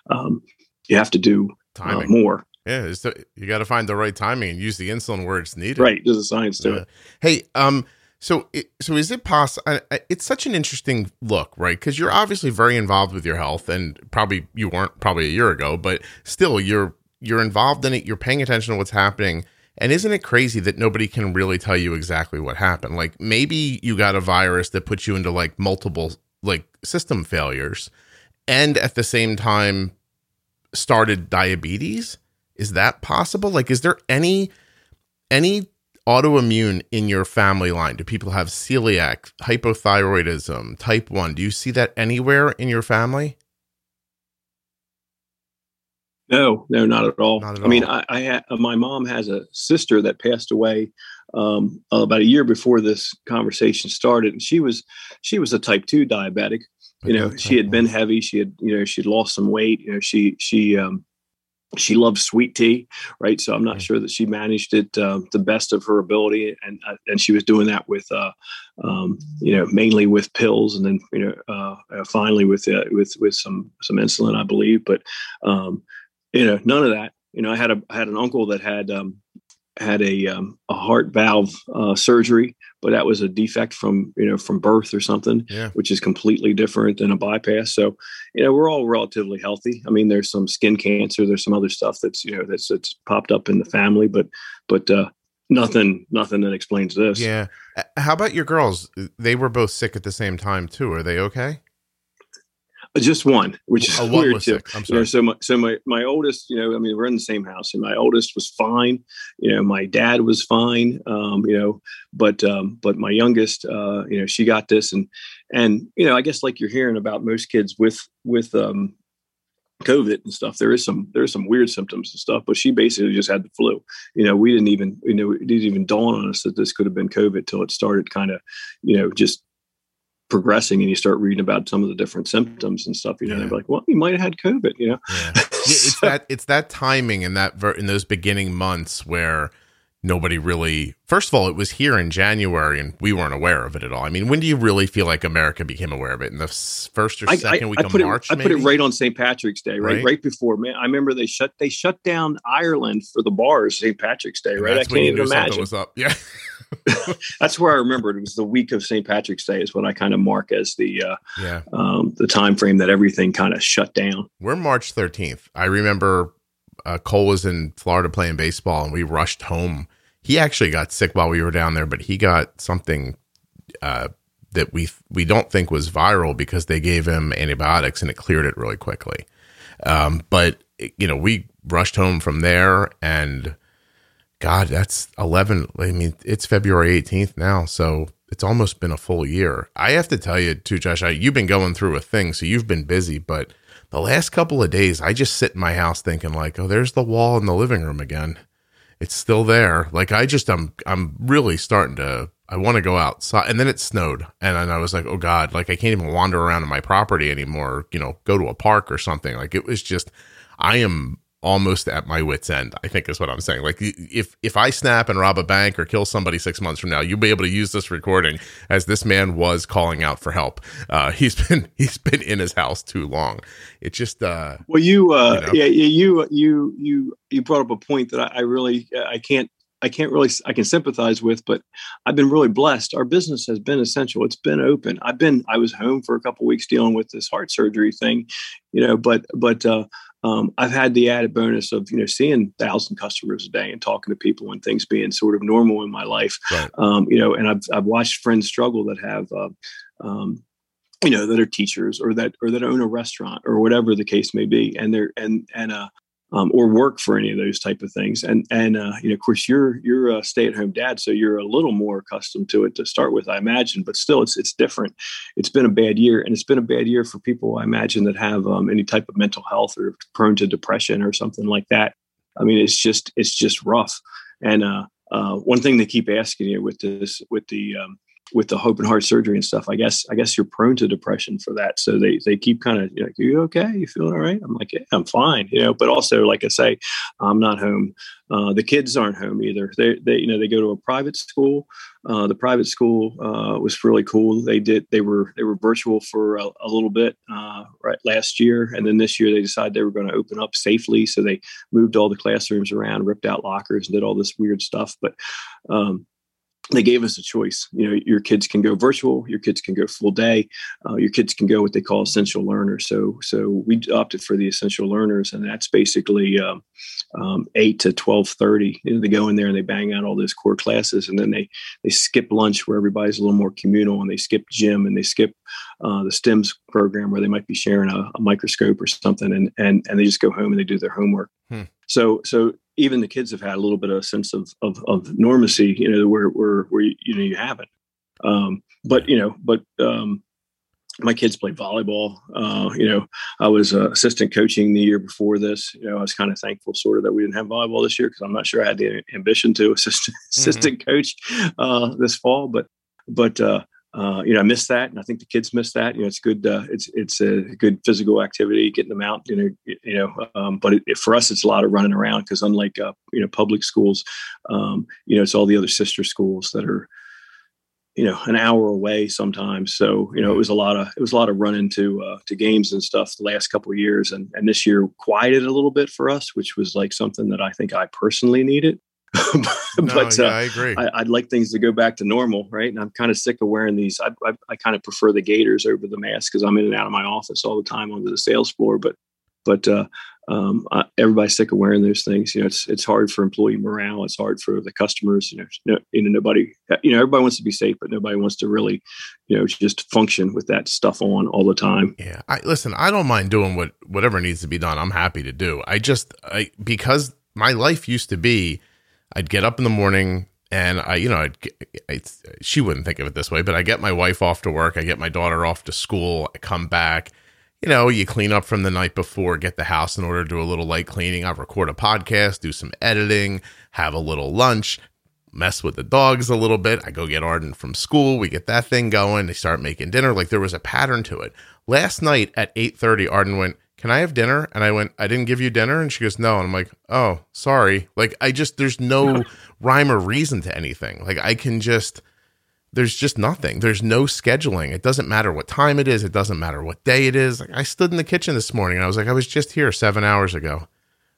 um you have to do uh, more yeah, the, you got to find the right timing and use the insulin where it's needed. Right, there's a science to yeah. it. Hey, um, so, it, so is it possible? It's such an interesting look, right? Because you're obviously very involved with your health, and probably you weren't probably a year ago, but still, you're you're involved in it. You're paying attention to what's happening, and isn't it crazy that nobody can really tell you exactly what happened? Like maybe you got a virus that puts you into like multiple like system failures, and at the same time started diabetes. Is that possible? Like, is there any any autoimmune in your family line? Do people have celiac, hypothyroidism, type 1? Do you see that anywhere in your family? No, no, not at all. Not at I all. mean, I, I ha- my mom has a sister that passed away um, about a year before this conversation started, and she was she was a type two diabetic. You know, she had been heavy. She had you know she'd lost some weight. You know, she she um, she loved sweet tea, right? So I'm not sure that she managed it uh, the best of her ability, and uh, and she was doing that with, uh, um, you know, mainly with pills, and then you know, uh, uh, finally with uh, with with some some insulin, I believe. But um, you know, none of that. You know, I had a I had an uncle that had um, had a um, a heart valve surgery but that was a defect from you know from birth or something yeah. which is completely different than a bypass so you know we're all relatively healthy i mean there's some skin cancer there's some other stuff that's you know that's that's popped up in the family but but uh nothing, nothing that explains this. Yeah. How about your girls? They were both sick at the same time too. Are they okay? Uh, just one, which is oh, weird too. I'm sorry. You know, so my so my my oldest, you know, I mean, we're in the same house, and my oldest was fine. You know, my dad was fine. Um, you know, but um, but my youngest, uh, you know, she got this, and and you know, I guess like you're hearing about most kids with with um, COVID and stuff. There is some there is some weird symptoms and stuff, but she basically just had the flu. You know, we didn't even you know it didn't even dawn on us that this could have been COVID till it started kind of you know just progressing and you start reading about some of the different symptoms and stuff, you know, yeah. they're like, well, you might have had COVID, you know? Yeah. it's that, it's that timing and that, ver- in those beginning months where nobody really, first of all, it was here in January and we weren't aware of it at all. I mean, when do you really feel like America became aware of it? In the first or second I, I, week I of March? It, I put it right on St. Patrick's Day, right? right? Right before, man. I remember they shut, they shut down Ireland for the bars St. Patrick's Day, and right? I can't even imagine. Was up. Yeah. that's where I remembered it was the week of St. Patrick's Day is what I kind of mark as the uh, yeah um, the time frame that everything kind of shut down. We're March 13th. I remember uh, Cole was in Florida playing baseball, and we rushed home. He actually got sick while we were down there, but he got something uh, that we we don't think was viral because they gave him antibiotics and it cleared it really quickly. Um, but you know, we rushed home from there and God, that's 11. I mean, it's February 18th now. So it's almost been a full year. I have to tell you, too, Josh, I, you've been going through a thing. So you've been busy. But the last couple of days, I just sit in my house thinking, like, oh, there's the wall in the living room again. It's still there. Like, I just, I'm, I'm really starting to, I want to go outside. And then it snowed. And then I was like, oh, God, like, I can't even wander around in my property anymore, you know, go to a park or something. Like, it was just, I am almost at my wits end i think is what i'm saying like if if i snap and rob a bank or kill somebody six months from now you'll be able to use this recording as this man was calling out for help uh he's been he's been in his house too long it just uh well you uh you know, yeah you you you you brought up a point that I, I really i can't I can't really I can sympathize with, but I've been really blessed. Our business has been essential. It's been open. I've been I was home for a couple weeks dealing with this heart surgery thing, you know, but but uh um, I've had the added bonus of you know seeing thousand customers a day and talking to people and things being sort of normal in my life. Right. Um, you know, and I've I've watched friends struggle that have. Uh, um, you know that are teachers or that or that own a restaurant or whatever the case may be and they're and and uh um, or work for any of those type of things. And and uh, you know, of course, you're you're a stay at home dad, so you're a little more accustomed to it to start with, I imagine. But still, it's it's different. It's been a bad year, and it's been a bad year for people, I imagine, that have um, any type of mental health or prone to depression or something like that. I mean, it's just it's just rough. And uh, uh, one thing they keep asking you with this with the um, with the open heart surgery and stuff, I guess I guess you're prone to depression for that. So they they keep kind of like, are you okay? You feeling all right? I'm like, yeah, I'm fine, you know. But also, like I say, I'm not home. Uh, the kids aren't home either. They they you know they go to a private school. Uh, the private school uh, was really cool. They did they were they were virtual for a, a little bit uh, right last year, and then this year they decided they were going to open up safely. So they moved all the classrooms around, ripped out lockers, and did all this weird stuff. But um, they gave us a choice. You know, your kids can go virtual, your kids can go full day, uh, your kids can go what they call essential learners. So, so we opted for the essential learners, and that's basically um, um, eight to twelve thirty. You know, they go in there and they bang out all those core classes, and then they they skip lunch where everybody's a little more communal, and they skip gym, and they skip uh, the STEMS program where they might be sharing a, a, microscope or something, and and and they just go home and they do their homework. Hmm. So, so even the kids have had a little bit of a sense of of, of normacy, you know, where where where you know you have it. Um, but you know, but um, my kids play volleyball. Uh, you know, I was uh, assistant coaching the year before this. You know, I was kind of thankful, sort of, that we didn't have volleyball this year because I'm not sure I had the ambition to assist, mm-hmm. assistant coach uh, this fall. But but uh, you know, I miss that, and I think the kids miss that. You know, it's good. Uh, it's it's a good physical activity, getting them out. You know, you know. Um, but it, it, for us, it's a lot of running around because unlike uh, you know public schools, um, you know, it's all the other sister schools that are you know an hour away sometimes. So you know, it was a lot of it was a lot of running to uh, to games and stuff the last couple of years, and and this year quieted a little bit for us, which was like something that I think I personally needed. but no, yeah, uh, I agree. I, would like things to go back to normal, right? And I'm kind of sick of wearing these. I, I, I kind of prefer the gaiters over the mask because I'm in and out of my office all the time onto the sales floor. But but uh, um, uh, everybody's sick of wearing those things. You know, it's it's hard for employee morale. It's hard for the customers. You know, no, you know, nobody. You know, everybody wants to be safe, but nobody wants to really, you know, just function with that stuff on all the time. Yeah, I listen. I don't mind doing what whatever needs to be done. I'm happy to do. I just I because my life used to be, I'd get up in the morning and I, you know, I'd, I, she wouldn't think of it this way, but I get my wife off to work, I get my daughter off to school, I come back you know, you clean up from the night before, get the house in order, do a little light cleaning. I record a podcast, do some editing, have a little lunch, mess with the dogs a little bit. I go get Arden from school. We get that thing going. They start making dinner. Like there was a pattern to it. Last night at 8:30, Arden went, Can I have dinner? And I went, I didn't give you dinner. And she goes, No. And I'm like, Oh, sorry. Like I just there's no rhyme or reason to anything. Like I can just there's just nothing. There's no scheduling. It doesn't matter what time it is. It doesn't matter what day it is. Like I stood in the kitchen this morning and I was like, I was just here seven hours ago.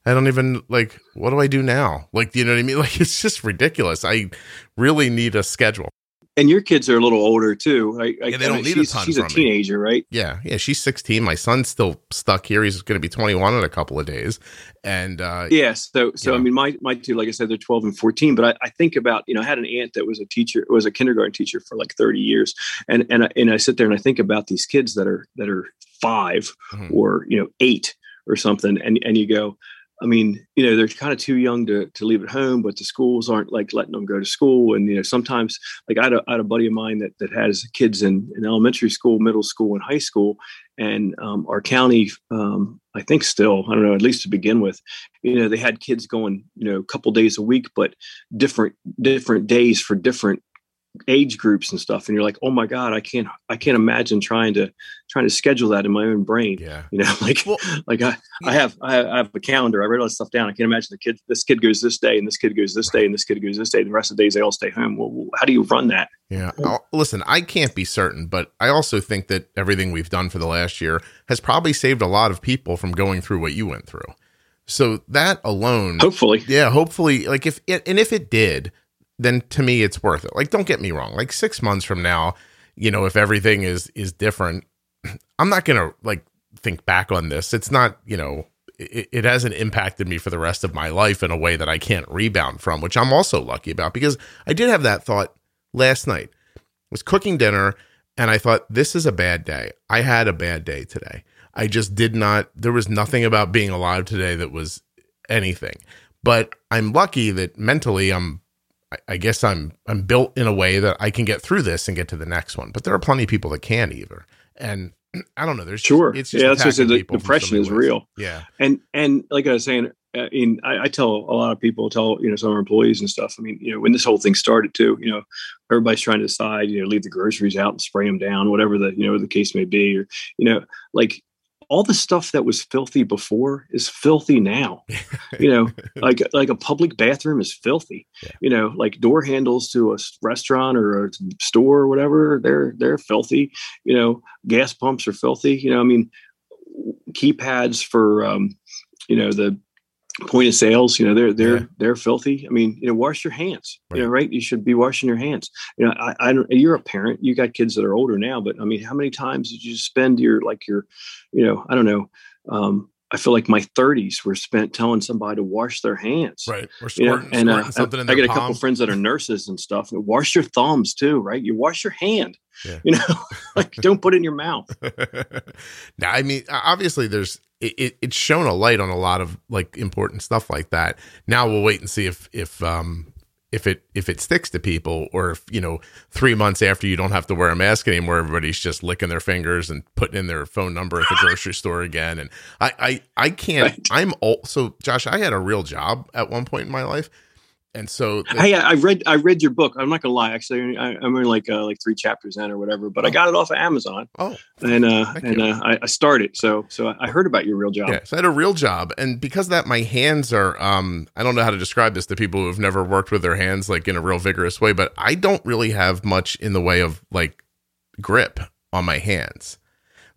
I don't even like, what do I do now? Like, do you know what I mean? Like, it's just ridiculous. I really need a schedule and your kids are a little older too. I, yeah, they don't I need a ton. She's a teenager, me. right? Yeah, yeah. She's 16. My son's still stuck here. He's going to be 21 in a couple of days. And uh, yeah, so so I mean, my my two, like I said, they're 12 and 14. But I, I, think about you know, I had an aunt that was a teacher, was a kindergarten teacher for like 30 years, and and I, and I sit there and I think about these kids that are that are 5 mm-hmm. or you know eight or something, and and you go I mean, you know, they're kind of too young to, to leave at home, but the schools aren't like letting them go to school. And, you know, sometimes like I had a, I had a buddy of mine that, that has kids in, in elementary school, middle school and high school. And um, our county, um, I think still, I don't know, at least to begin with, you know, they had kids going, you know, a couple days a week, but different, different days for different age groups and stuff and you're like oh my god i can't i can't imagine trying to trying to schedule that in my own brain. Yeah. You know like well, like I, I have i have a calendar i write all this stuff down i can't imagine the kid this kid goes this day and this kid goes this day and this kid goes this day and the rest of the days they all stay home. Well how do you run that? Yeah I'll, listen i can't be certain but i also think that everything we've done for the last year has probably saved a lot of people from going through what you went through. So that alone hopefully. Yeah hopefully like if it and if it did then to me it's worth it. Like don't get me wrong. Like 6 months from now, you know, if everything is is different, I'm not going to like think back on this. It's not, you know, it, it, hasn't impacted me for the rest of my life in a way that I can't rebound from, which I'm also lucky about because I did have that thought last night. I was cooking dinner and I thought this is a bad day. I had a bad day today. I just did not there was nothing about being alive today that was anything. But I'm lucky that mentally I'm I guess I'm I'm built in a way that I can get through this and get to the next one. But there are plenty of people that can't either. And I don't know. There's sure. Just, it's just yeah. That's just the depression is ways. real. Yeah. And and like I was saying, uh, in I, I, tell a lot of people, tell you know some of our employees and stuff. I mean, you know, when this whole thing started too, you know, everybody's trying to decide, you know, leave the groceries out and spray them down, whatever the you know the case may be, or you know, like all the stuff that was filthy before is filthy now. you know, like like a public bathroom is filthy. Yeah. You know, like door handles to a restaurant or a store or whatever, they're they're filthy. You know, gas pumps are filthy. You know, I mean, keypads for um, you know the point of sales you know they're they're yeah. they're filthy i mean you know wash your hands right. you know right you should be washing your hands you know I, I don't you're a parent you got kids that are older now but i mean how many times did you spend your like your you know i don't know um I feel like my 30s were spent telling somebody to wash their hands. Right. Or squirting, you know? and uh, in I get a couple friends that are nurses and stuff. And wash your thumbs too, right? You wash your hand. Yeah. You know, like don't put it in your mouth. now, I mean, obviously, there's it, it, it's shown a light on a lot of like important stuff like that. Now we'll wait and see if if um if it if it sticks to people or if you know three months after you don't have to wear a mask anymore everybody's just licking their fingers and putting in their phone number at the grocery store again and i i, I can't right. i'm also josh i had a real job at one point in my life and so the, hey i read i read your book. I'm not gonna lie actually I, am in like uh, like three chapters in or whatever but oh. i got it off of amazon. Oh. And uh and uh, I, I, started so so i heard about your real job. Yeah so i had a real job. And because that my hands are um i don't know how to describe this to people who have never worked with their hands like in a real vigorous way but i don't really have much in the way of like grip on my hands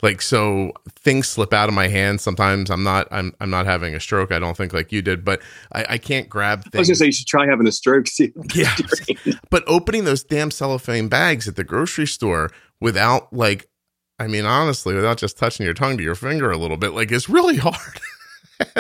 like so things slip out of my hands sometimes. I'm not i'm i'm not having a stroke. I don't think like you did but i, I can't grab things. i was gonna say you should try having a stroke see yeah. but opening those damn cellophane bags at the grocery store without like i mean honestly without just touching your tongue to your finger a little bit like it's really hard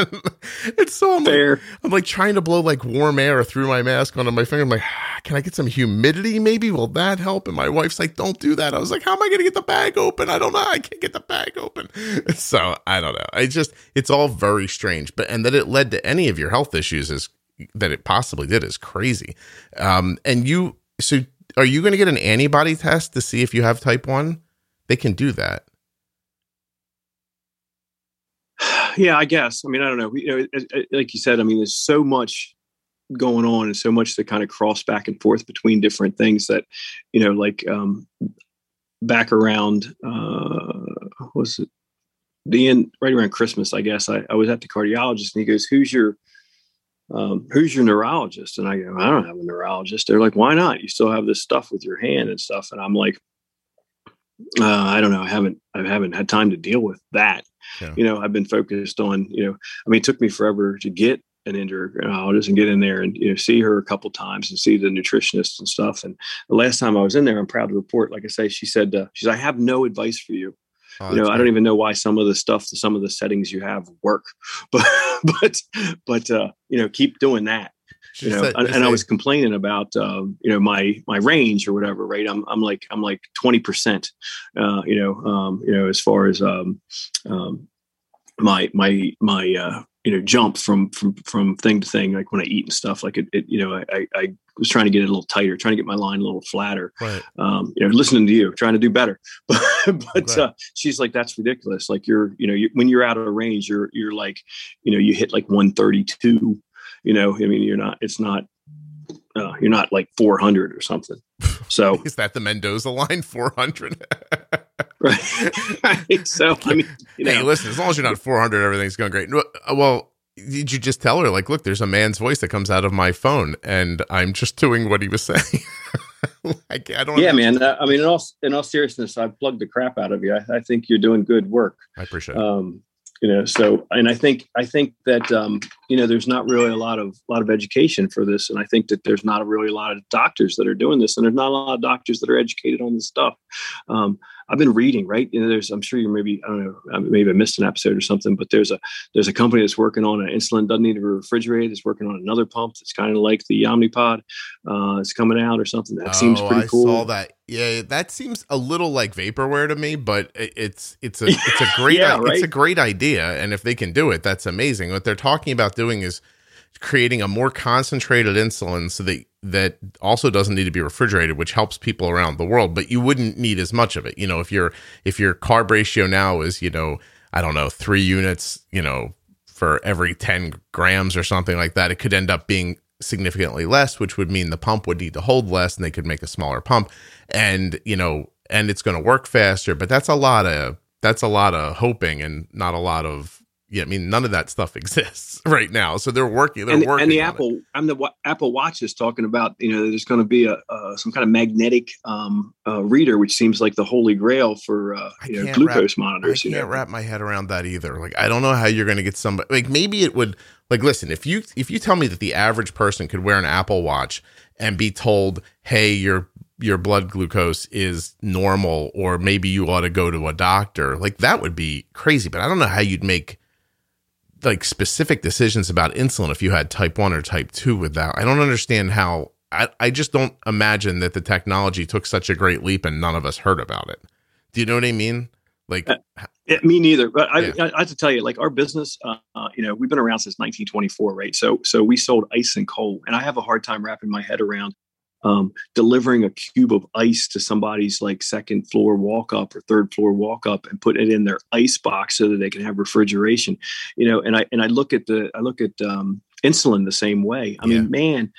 it's so I'm like, I'm like trying to blow like warm air through my mask onto my finger. I'm like, "Ah, can I get some humidity? Maybe will that help? And my wife's like, don't do that. I was like, how am I going to get the bag open? I don't know. I can't get the bag open. So I don't know. I just it's all very strange. But and that it led to any of your health issues is that it possibly did is crazy. Um, and you so are you going to get an antibody test to see if you have type one? They can do that. Yeah, I guess. I mean, I don't know. You know, it, it, like you said, I mean, there's so much going on and so much to kind of cross back and forth between different things that, you know, like um, back around, uh, was it the end right around Christmas, I guess. I, I was at the cardiologist and he goes, "Who's your um, who's your neurologist?" And I go, "I don't have a neurologist." They're like, "Why not? You still have this stuff with your hand and stuff." And I'm like, uh, "I don't know. I haven't I haven't had time to deal with that." Yeah. You know, I've been focused on you know. I mean, it took me forever to get an endocrinologist and get in there and you know see her a couple times and see the nutritionist and stuff. And the last time I was in there, I'm proud to report, like I say, she said, uh, "She's I have no advice for you." Oh, you know, that's I don't even know why some of the stuff, some of the settings you have work, but but but uh, you know, keep doing that. You know, said- and, I was complaining about um, you know my my range or whatever, right? I'm I'm like I'm like twenty percent, uh, you know, um, you know, as far as um, um, my my my uh, you know jump from from from thing to thing, like when I eat and stuff, like it, it you know, I, I I was trying to get it a little tighter, trying to get my line a little flatter, right. um, you know, listening to you, trying to do better. but but Okay. uh, she's like, that's ridiculous. Like you're, you know, you, when you're out of range, you're you're like, you know, you hit like 132. You know, I mean, you're not. It's not. Uh, you're not like 400 or something. So Is that the Mendoza line 400? right. so I mean, you know, hey, listen, as long as you're not 400, everything's going great. Uh, Well, did you just tell her, like, look, there's a man's voice that comes out of my phone, and I'm just doing what he was saying? like, I don't. yeah, man. uh, I mean, in all in all seriousness, I've plugged the crap out of you. I, I think you're doing good work. I appreciate it. um, you know so and i think i think that um, you know there's not really a lot of lot of education for this and i think that there's not really a lot of doctors that are doing this and there's not a lot of doctors that are educated on this stuff. Um, i've been reading right you know there's i'm sure you maybe i don't know maybe i missed an episode or something but there's a there's a company that's working on an insulin doesn't need to be refrigerated it's working on another pump that's kind of like the omnipod uh, it's coming out or something that seems Oh, pretty I cool saw that. Yeah, that seems a little like vaporware to me, but it's it's a it's a great Yeah, i- it's a great idea, and if they can do it, that's amazing. What they're talking about doing is creating a more concentrated insulin so that that also doesn't need to be refrigerated, which helps people around the world. But you wouldn't need as much of it. You know, if your if your carb ratio now is you know I don't know three units, you know for every 10 grams or something like that, it could end up being significantly less, which would mean the pump would need to hold less and they could make a smaller pump. And, you know, and it's going to work faster, but that's a lot of, that's a lot of hoping and not a lot of, yeah, I mean, none of that stuff exists right now. So they're working, they're and, working. and the on it. Apple, I'm the Apple Watch is talking about, you know, there's going to be a uh, some kind of magnetic um, uh, reader, which seems like the holy grail for uh, you know glucose I monitors. You can't know, wrap my head around that either. Like, I don't know how you're going to get somebody. Like, maybe it would. Like, listen, if you if you tell me that the average person could wear an Apple Watch and be told, "Hey, your your blood glucose is normal," or maybe you ought to go to a doctor, like that would be crazy. But I don't know how you'd make like specific decisions about insulin if you had type one or type two with that. I don't understand how. I, I just don't imagine that the technology took such a great leap and none of us heard about it. Do you know what I mean? Like, Uh, Yeah, me neither. But I, Yeah. I, I have to tell you, like our business, uh, uh, you know, we've been around since 1924, right? So, so we sold ice and coal, and I have a hard time wrapping my head around um, delivering a cube of ice to somebody's like second floor walk up or third floor walk up and putting it in their ice box so that they can have refrigeration. You know, and I and I look at the I look at um, insulin the same way. I Yeah. mean, man.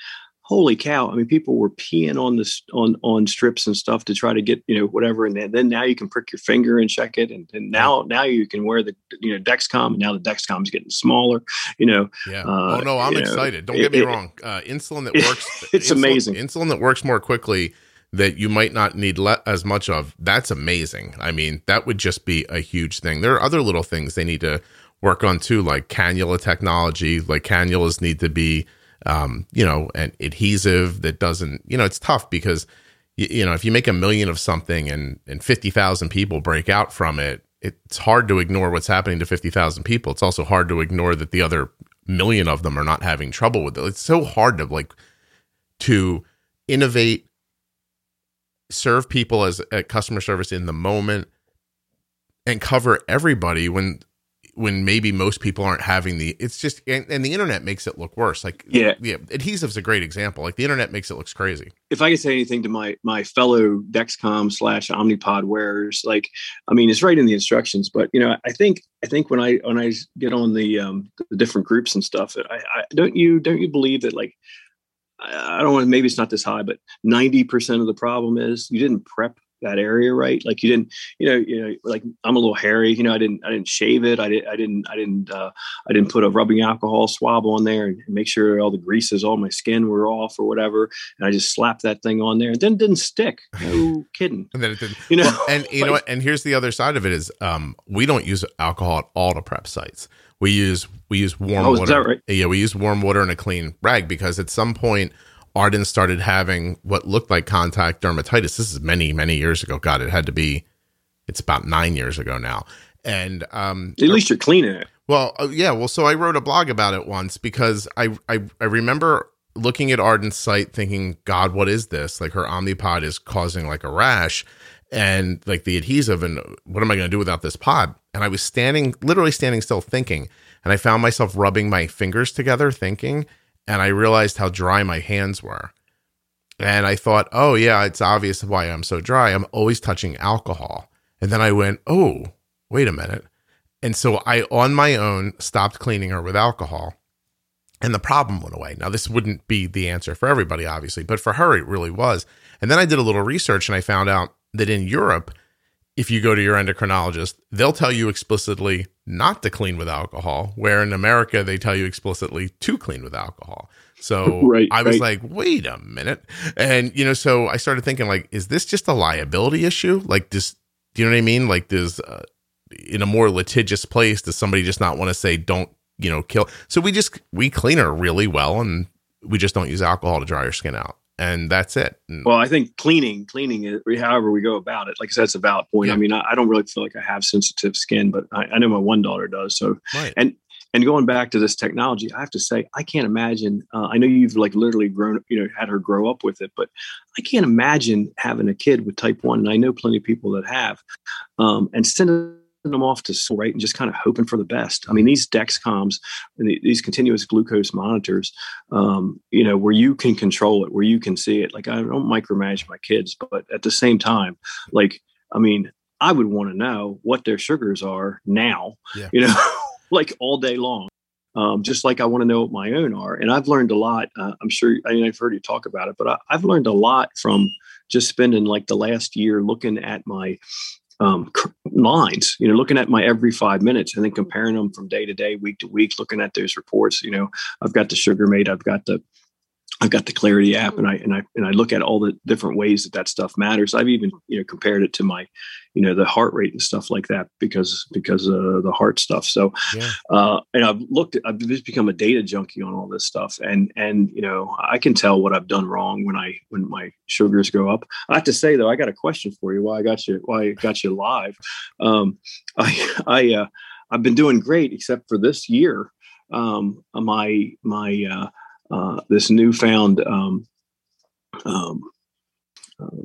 Holy cow! I mean, people were peeing on this on on strips and stuff to try to get you know whatever, and then, then now you can prick your finger and check it, and, and now now you can wear the you know Dexcom, and now the Dexcom is getting smaller. You know, Yeah. Uh, oh no, I'm you know, excited. Don't it- get me it- wrong. Uh, insulin that works. It's insulin- amazing. Insulin that works more quickly that you might not need le- as much of. That's amazing. I mean, that would just be a huge thing. There are other little things they need to work on too, like cannula technology. Like cannulas need to be, um, you know, an adhesive that doesn't. You know, it's tough because you, you know if you make a million of something and and fifty thousand people break out from it, it's hard to ignore what's happening to 50,000 people. It's also hard to ignore that the other million of them are not having trouble with it. It's so hard to like to innovate, serve people as a customer service in the moment and cover everybody when when maybe most people aren't having the it's just and, and, the internet makes it look worse. Like yeah. yeah adhesive's a great example. Like the internet makes it looks crazy. If i could say anything to my my fellow dexcom slash omnipod wearers like i mean it's right in the instructions but you know i think i think when i when i get on the um the different groups and stuff i, I don't you don't you believe that like I don't want to, maybe it's not this high, but 90% of the problem is you didn't prep that area right? Like you didn't you know you know like i'm a little hairy you know i didn't i didn't shave it i didn't i didn't i didn't uh, i didn't put a rubbing alcohol swab on there and make sure all the greases all my skin were off or whatever and i just slapped that thing on there and then it didn't stick. No kidding. And then it didn't you know? Well, and you like, know what? And here's the other side of it is um we don't use alcohol at all to prep sites. We use we use warm oh, water. right? yeah we use warm water and a clean rag because at some point Arden started having what looked like contact dermatitis. This is many, many years ago. God, it had to be, it's about nine years ago now. And um, at least you're cleaning it. Well, uh, yeah. Well, so I wrote a blog about it once because I, I, I remember looking at Arden's site thinking, God, what is this? Like her Omnipod is causing like a rash and like the adhesive. And what am I going to do without this pod? And I was standing, literally standing still thinking. And I found myself rubbing my fingers together thinking and I realized how dry my hands were. And I thought, oh, yeah, it's obvious why I'm so dry. I'm always touching alcohol. And then I went, oh, wait a minute. And so I, on my own, stopped cleaning her with alcohol. And the problem went away. Now, this wouldn't be the answer for everybody, obviously, but for her, it really was. And then I did a little research and I found out that in Europe, if you go to your endocrinologist, they'll tell you explicitly not to clean with alcohol, where in America they tell you explicitly to clean with alcohol. So right, I was right. like, wait a minute. And, you know, so I started thinking, like, is this just a liability issue? Like, this, do you know what I mean? Like, does, uh, in a more litigious place, does somebody just not want to say, don't, you know, kill? So we just, we clean her really well and we just don't use alcohol to dry her skin out and that's it. Well, I think cleaning, cleaning it, however we go about it, like I said, it's a valid point. Yeah. I mean, I, I, don't really feel like I have sensitive skin, but I, I know my one daughter does. So, right. and and going back to this technology, I have to say, I can't imagine. Uh, I know you've like literally grown, you know, had her grow up with it, but I can't imagine having a kid with type one. And I know plenty of people that have, um, and sending them off to school, right, and just kind of hoping for the best. I mean, these Dexcoms and the, these continuous glucose monitors, um, you know, where you can control it, where you can see it. Like I don't micromanage my kids, but at the same time, like I mean, I would want to know what their sugars are now, yeah. you know, like all day long. Um, just like I want to know what my own are. And I've learned a lot. Uh, I'm sure, I mean, I've heard you talk about it, but I, I've learned a lot from just spending like the last year looking at my um, lines, you know, looking at my every five minutes and then comparing them from day to day, week to week, looking at those reports. You know, I've got the Sugarmate, I've got the I've got the Clarity app, and I and I and I look at all the different ways that that stuff matters. I've even you know compared it to my, you know, the heart rate and stuff like that because because of the heart stuff. So, yeah. uh, and I've looked, I've just become a data junkie on all this stuff, and and you know I can tell what I've done wrong when I when my sugars go up. I have to say though, I got a question for you. Why I got you? Why I got you live? Um, I I uh, I've been doing great except for this year. Um, my my uh, uh, this newfound um, um, uh,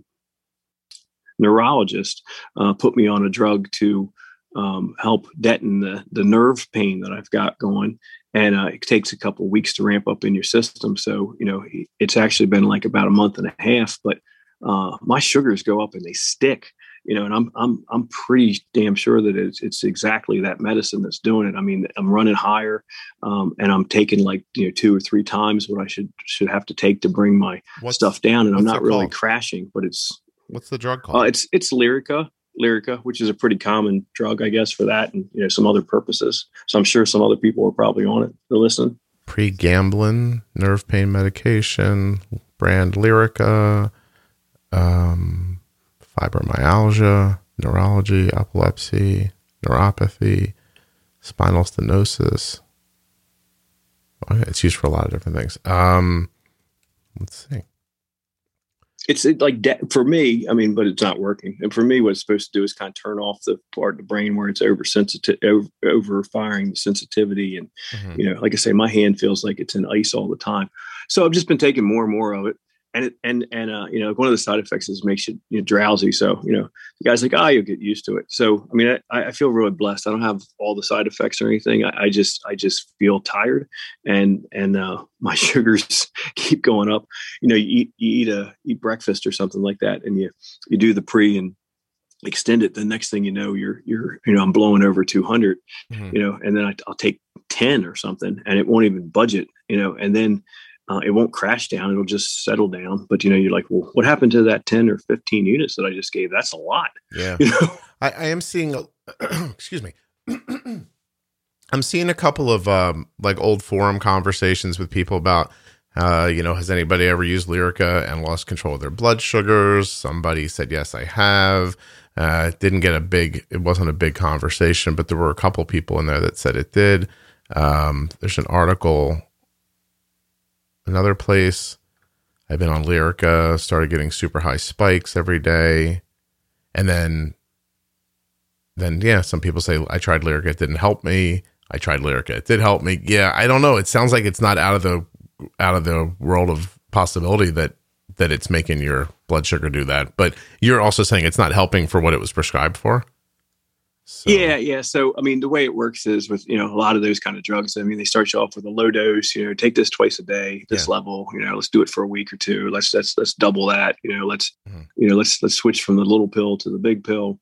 neurologist uh, put me on a drug to um, help deaden the the nerve pain that I've got going, and uh, it takes a couple weeks to ramp up in your system. So you know it's actually been like about a month and a half, but uh, my sugars go up and they stick you know, and I'm I'm I'm pretty damn sure that it's it's exactly that medicine that's doing it. I mean, I'm running higher, um, and I'm taking like you know two or three times what I should should have to take to bring my what's, stuff down, and I'm not really called? crashing. But it's what's the drug called? Uh, it's it's Lyrica. Lyrica, which is a pretty common drug, I guess, for that and you know some other purposes. So I'm sure some other people are probably on it. They're listening. Pregabalin, nerve pain medication, brand Lyrica. Um, fibromyalgia, neurology, epilepsy, neuropathy, spinal stenosis. Okay, it's used for a lot of different things. Um, let's see. it's like de- for me. I mean, but it's not working. And for me, what it's supposed to do is kind of turn off the part of the brain where it's over sensitive, over, over firing the sensitivity. And mm-hmm. you know, like I say, my hand feels like it's in ice all the time. So I've just been taking more and more of it and it, and and uh, you know one of the side effects is makes you, you know, drowsy. So you know the guy's like, ah, oh, you'll get used to it. So I mean, I, I feel really blessed. I don't have all the side effects or anything. I, I just I just feel tired, and and uh, my sugars keep going up. You know, you eat you eat a eat breakfast or something like that, and you you do the pre and extend it the next thing you know you're you're you know i'm blowing over 200 mm-hmm. you know and then I, will take 10 or something and it won't even budget you know and then uh, it won't crash down. It'll just settle down. But you know you're like well what happened to that 10 or 15 units that i just gave? That's a lot. Yeah. You know? I, I am seeing a, excuse me. I'm seeing a couple of um, like old forum conversations with people about uh, you know, has anybody ever used Lyrica and lost control of their blood sugars? Somebody said, yes, I have. Uh, didn't get a big, it wasn't a big conversation, but there were a couple people in there that said it did. Um, there's an article another place. I've been on Lyrica, started getting super high spikes every day. And then then yeah, some people say I tried Lyrica, it didn't help me. I tried Lyrica, it did help me. Yeah, I don't know. It sounds like it's not out of the out of the world of possibility that that it's making your blood sugar do that. But you're also saying it's not helping for what it was prescribed for. So. Yeah, yeah. So I mean, the way it works is with you know a lot of those kind of drugs. I mean, they start you off with a low dose. You know, take this twice a day, this yeah. level. You know, let's do it for a week or two. Let's let's let's double that. You know, let's mm-hmm. you know let's let's switch from the little pill to the big pill.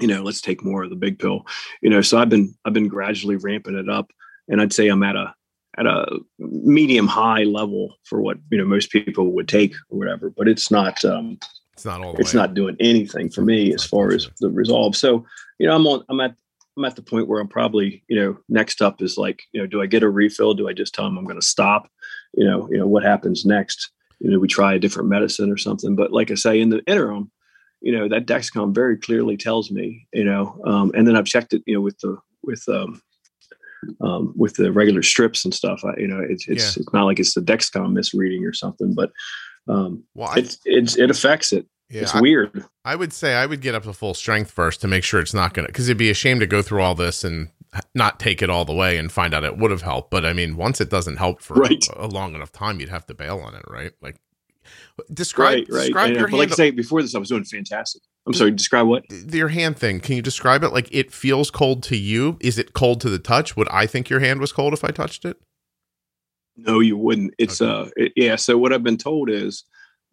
You know, let's take more of the big pill. You know, so I've been I've been gradually ramping it up, and I'd say I'm at a at a medium high level for what you know most people would take or whatever. But it's not. um it's not all. it's way. not doing anything for me as far as the resolve. So you know, I'm on. I'm at. I'm at the point where I'm probably, you know, next up is like, you know, do I get a refill? Do I just tell them I'm going to stop? You know, you know, what happens next? You know, we try a different medicine or something. But like I say, in the interim, you know, that Dexcom very clearly tells me, you know, um, and then I've checked it, you know, with the with um, um, with the regular strips and stuff. I, you know, it's it's, yeah. it's not like it's the Dexcom misreading or something, but um, well, I, it's, it's it affects it. Yeah, it's weird. I, I would say I would get up to full strength first to make sure it's not going to, because it'd be a shame to go through all this and not take it all the way and find out it would have helped. But I mean, once it doesn't help for right. a, a, long enough time, you'd have to bail on it, right? Like, describe, right, right. describe your but hand. Like I say, before this, I was doing fantastic. I'm sorry. Describe what your hand thing. Can you describe it? Like, it feels cold to you. Is it cold to the touch? Would I think your hand was cold if I touched it? No, you wouldn't. It's okay. uh, it, yeah. So what I've been told is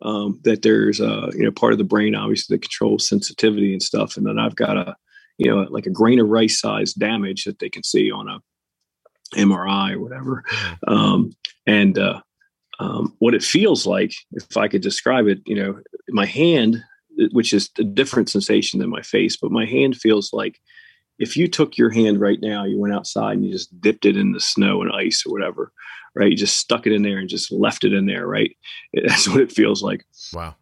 um, that there's uh, you know part of the brain obviously that controls sensitivity and stuff, and then I've got a you know like a grain of rice size damage that they can see on a MRI or whatever, mm-hmm. um, and uh, um, what it feels like, if I could describe it, you know, my hand, which is a different sensation than my face, but my hand feels like if you took your hand right now, you went outside and you just dipped it in the snow and ice or whatever, right? You just stuck it in there and just left it in there, right? That's what it feels like. Wow.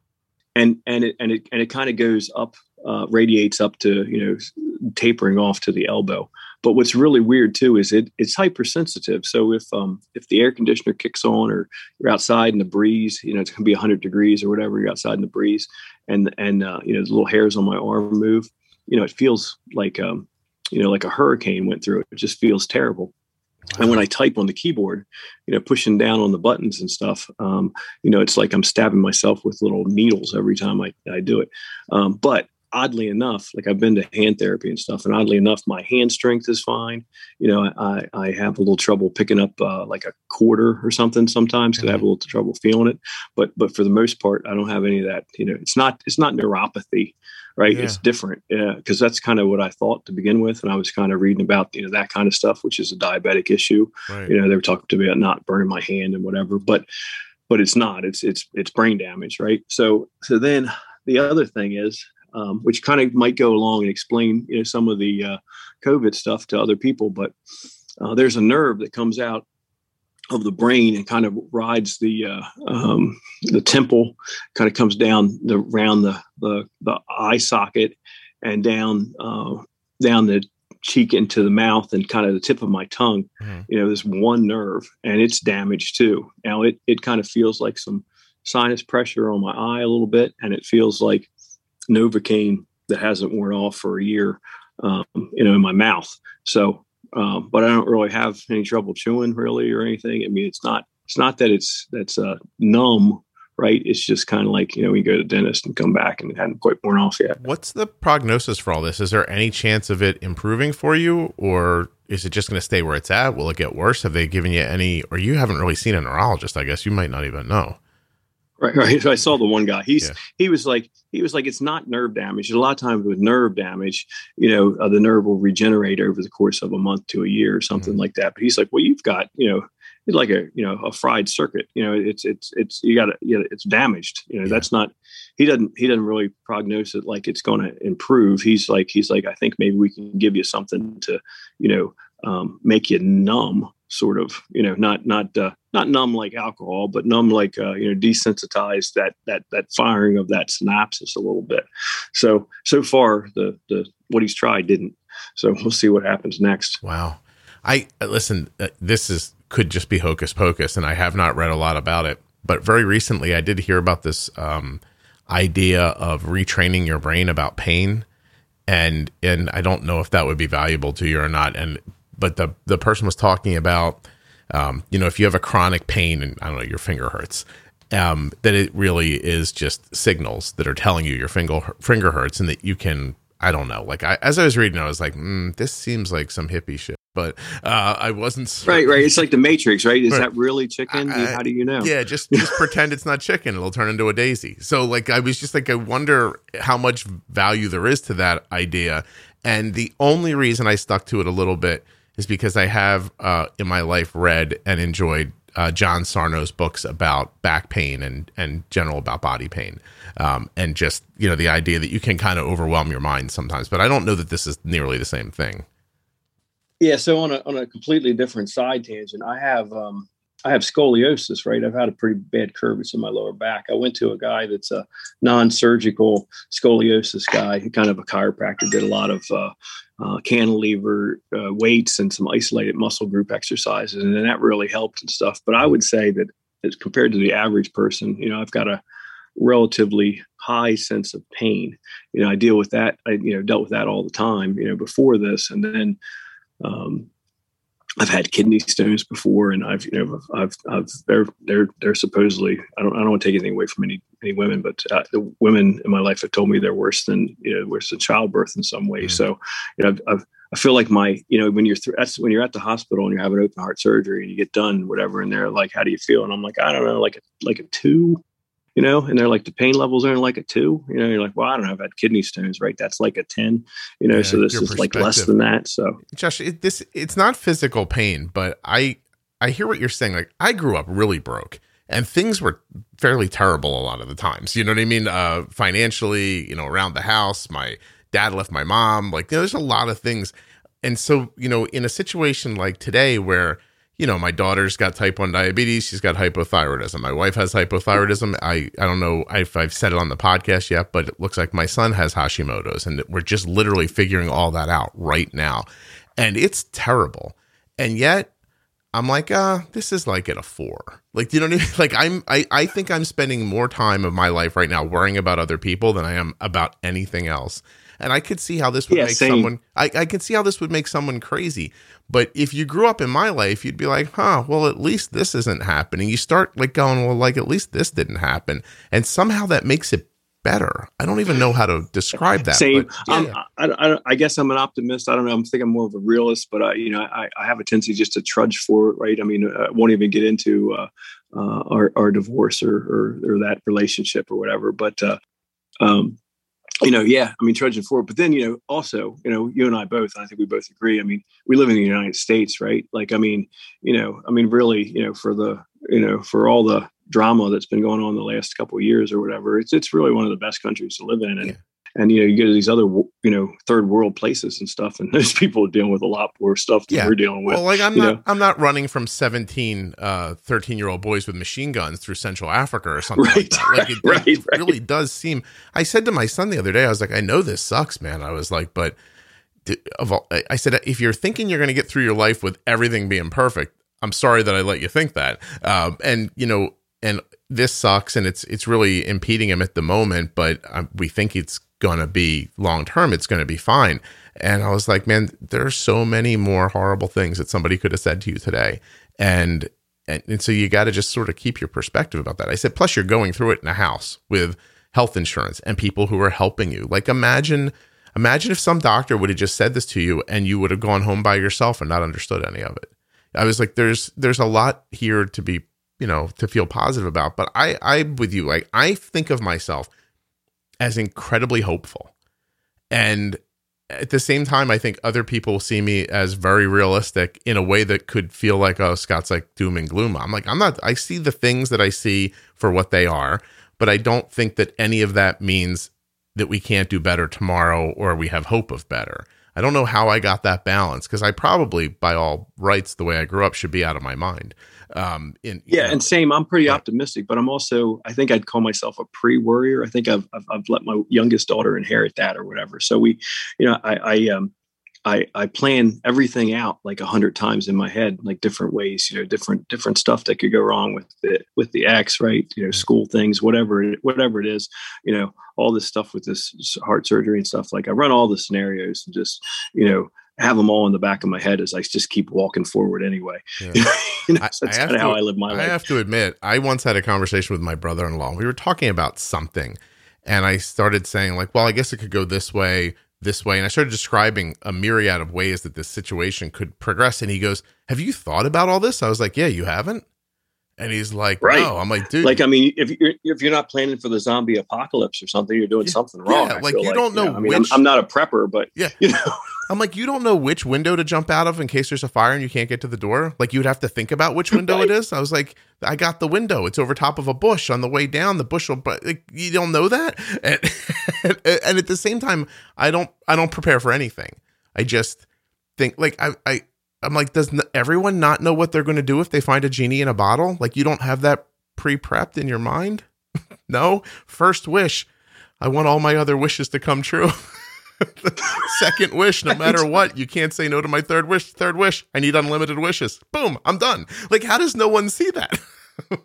And and it and it and it kind of goes up, uh, radiates up to you know tapering off to the elbow. But what's really weird too is it it's hypersensitive. So if um if the air conditioner kicks on or you're outside in the breeze, you know it's gonna be 100 degrees or whatever. You're outside in the breeze, and and uh, you know the little hairs on my arm move. You know it feels like um you know like a hurricane went through it. It just feels terrible. And when I type on the keyboard, you know, pushing down on the buttons and stuff, um, you know, it's like I'm stabbing myself with little needles every time I, I do it. Um, but oddly enough, like I've been to hand therapy and stuff, and oddly enough, my hand strength is fine. You know, I, I have a little trouble picking up uh, like a quarter or something sometimes because. I have a mm-hmm. little trouble feeling it. But but for the most part, I don't have any of that. You know, it's not it's not neuropathy right? Yeah. It's different because that's kind of what I thought to begin with, and I was kind of reading about you know that kind of stuff, which is a diabetic issue. Right. You know, they were talking to me about not burning my hand and whatever, but but it's not. It's it's it's brain damage, right? So so then the other thing is, um, which kind of might go along and explain you know some of the uh, COVID stuff to other people, but uh, there's a nerve that comes out of the brain and kind of rides the uh, um, the temple, kind of comes down the around the the, the eye socket and down uh, down the cheek into the mouth and kind of the tip of my tongue. Mm-hmm. You know, this one nerve, and it's damaged too. Now it it kind of feels like some sinus pressure on my eye a little bit, and it feels like Novocaine that hasn't worn off for a year, um, you know, in my mouth. So, um, but I don't really have any trouble chewing really or anything. I mean, it's not it's not that it's that's uh, numb right? It's just kind of like, you know, we go to the dentist and come back and it hadn't quite worn off yet. What's the prognosis for all this? Is there any chance of it improving for you or is it just going to stay where it's at? Will it get worse? Have they given you any, or you haven't really seen a neurologist, I guess you might not even know. Right, right. So I saw the one guy. He's yeah. he was like he was like it's not nerve damage. A lot of times with nerve damage, you know, uh, the nerve will regenerate over the course of a month to a year or something mm-hmm. like that. But he's like, well, you've got you know it's like a you know a fried circuit. You know, it's it's it's you got you know, it's damaged. You know, yeah. that's not. He doesn't he doesn't really prognose it like it's going to improve. He's like he's like I think maybe we can give you something to you know um, make you numb, sort of. You know, not not uh, not numb like alcohol, but numb like uh, you know desensitize that that that firing of that synapses a little bit. So so far the the what he's tried didn't. So we'll see what happens next. Wow. I listen. Uh, this is could just be hocus pocus, and I have not read a lot about it. But very recently, I did hear about this um, idea of retraining your brain about pain, and and I don't know if that would be valuable to you or not. And but the the person was talking about, um, you know, if you have a chronic pain and I don't know, your finger hurts, um, that it really is just signals that are telling you your finger finger hurts, and that you can I don't know. Like I, as I was reading, I was like, mm, this seems like some hippie shit but uh, I wasn't right. Right. It's like the Matrix, right? Is right. that really chicken? I, How do you know? Yeah, just just pretend it's not chicken. It'll turn into a daisy. So like, I was just like, I wonder how much value there is to that idea. And the only reason I stuck to it a little bit is because I have uh, in my life read and enjoyed uh, John Sarno's books about back pain and and general about body pain, um, and just you know the idea that you can kind of overwhelm your mind sometimes. But I don't know that this is nearly the same thing. Yeah, so on a on a completely different side tangent, I have um, I have scoliosis, right? I've had a pretty bad curvature in my lower back. I went to a guy that's a non-surgical scoliosis guy, kind of a chiropractor, did a lot of uh, uh, cantilever uh, weights and some isolated muscle group exercises, and then that really helped and stuff. But I would say that as compared to the average person, you know, I've got a relatively high sense of pain. You know, I deal with that. I you know dealt with that all the time. You know, before this, and then um, I've had kidney stones before, and I've you know I've I've they're they're they're supposedly I don't I don't want to take anything away from any any women, but uh, the women in my life have told me they're worse than you know worse than childbirth in some way. Mm. So you know I've, I've, i feel like my you know when you're th- that's when you're at the hospital and you're having open heart surgery and you get done whatever and they're like how do you feel and I'm like I don't know like a like a two you know, and they're like the pain levels are like a two, you know, you're like, well, I don't know, I've had kidney stones, right? That's like a 10, you know, yeah, so this is like less than that. So Josh, it, this, it's not physical pain, but I, I hear what you're saying. Like I grew up really broke and things were fairly terrible a lot of the times. You know what I mean? Uh, financially, you know, around the house, my dad left my mom, like, you know, there's a lot of things. And so, you know, in a situation like today where, you know, my daughter's got type 1 diabetes. She's got hypothyroidism. My wife has hypothyroidism. I, I don't know if I've said it on the podcast yet, but it looks like my son has Hashimoto's. And we're just literally figuring all that out right now. And it's terrible. And yet, I'm like, uh, this is like at a four. Like, you know what I mean? Like, I'm, I, I think I'm spending more time of my life right now worrying about other people than I am about anything else. And I could see how this would yeah, make same. someone, I, I could see how this would make someone crazy. But if you grew up in my life, you'd be like, huh, well, at least this isn't happening. You start like going, well, like at least this didn't happen. And somehow that makes it better. I don't even know how to describe that. Same. But, yeah. um, I, I, I, guess I'm an optimist. I don't know. I'm thinking more of a realist, but I, you know, I, I have a tendency just to trudge forward, right? I mean, I won't even get into uh, uh, our, our divorce or, or, or that relationship or whatever. But uh, um, you know, yeah, I mean, trudging forward. But then, you know, also, you know, you and I both, I think we both agree. I mean, we live in the United States, right? Like, I mean, you know, I mean, really, you know, for the, you know, for all the drama that's been going on the last couple of years or whatever, it's it's really one of the best countries to live in. And yeah and you know you go to these other you know third world places and stuff and those people are dealing with a lot more stuff than yeah. we're dealing with well like i'm not know? i'm not running from 17 uh 13 year old boys with machine guns through central africa or something right, like that like it, right, it right. really does seem i said to my son the other day i was like i know this sucks man i was like but of all, i said if you're thinking you're going to get through your life with everything being perfect i'm sorry that i let you think that um and you know and this sucks and it's it's really impeding him at the moment, but um, we think it's going to be long term. It's going to be fine. And I was like, man, there are so many more horrible things that somebody could have said to you today, and and, and so you got to just sort of keep your perspective about that. I said, plus you're going through it in a house with health insurance and people who are helping you. Like imagine imagine if some doctor would have just said this to you and you would have gone home by yourself and not understood any of it. I was like, there's there's a lot here to be, you know, to feel positive about. But I I'm with you. Like I think of myself as incredibly hopeful. And at the same time, I think other people see me as very realistic in a way that could feel like, oh, Scott's like doom and gloom. I'm like, I'm not, I see the things that I see for what they are, but I don't think that any of that means that we can't do better tomorrow or we have hope of better. I don't know how I got that balance because I probably, by all rights, the way I grew up, should be out of my mind. Um, in, yeah, know, and same. I'm pretty optimistic, but I'm also. I think I'd call myself a pre-worrier. I think I've, I've, I've let my youngest daughter inherit that or whatever. So we, you know, I I um I, I plan everything out like a hundred times in my head, like different ways, you know, different different stuff that could go wrong with the with the ex, right? You know, school things, whatever whatever it is, you know, all this stuff with this heart surgery and stuff. Like I run all the scenarios and just, you know, have them all in the back of my head as I just keep walking forward anyway. Yeah. you know, so that's kind of how I live my life. I have to admit, I once had a conversation with my brother-in-law. We were talking about something, and I started saying like, "Well, I guess it could go this way." this way. And I started describing a myriad of ways that this situation could progress. And he goes, Have you thought about all this? I was like, Yeah, you haven't. And he's like, right. No. I'm like, dude. Like, I mean, if you're if you're not planning for the zombie apocalypse or something, you're doing yeah, something wrong. Yeah, like you like, don't know. Know I mean, which, I'm, I'm, not a prepper, but yeah, you know, I'm like, you don't know which window to jump out of in case there's a fire and you can't get to the door. Like you'd have to think about which window it is. I was like, I got the window. It's over top of a bush. On the way down, the bush will. But like, you don't know that. And, and at the same time, I don't. I don't prepare for anything. I just think like I. I I'm like, does everyone not know what they're going to do if they find a genie in a bottle? Like, you don't have that pre prepped in your mind? no. First wish. I want all my other wishes to come true. Second wish, no matter what, you can't say no to my third wish. Third wish, I need unlimited wishes. Boom, I'm done. Like, how does no one see that?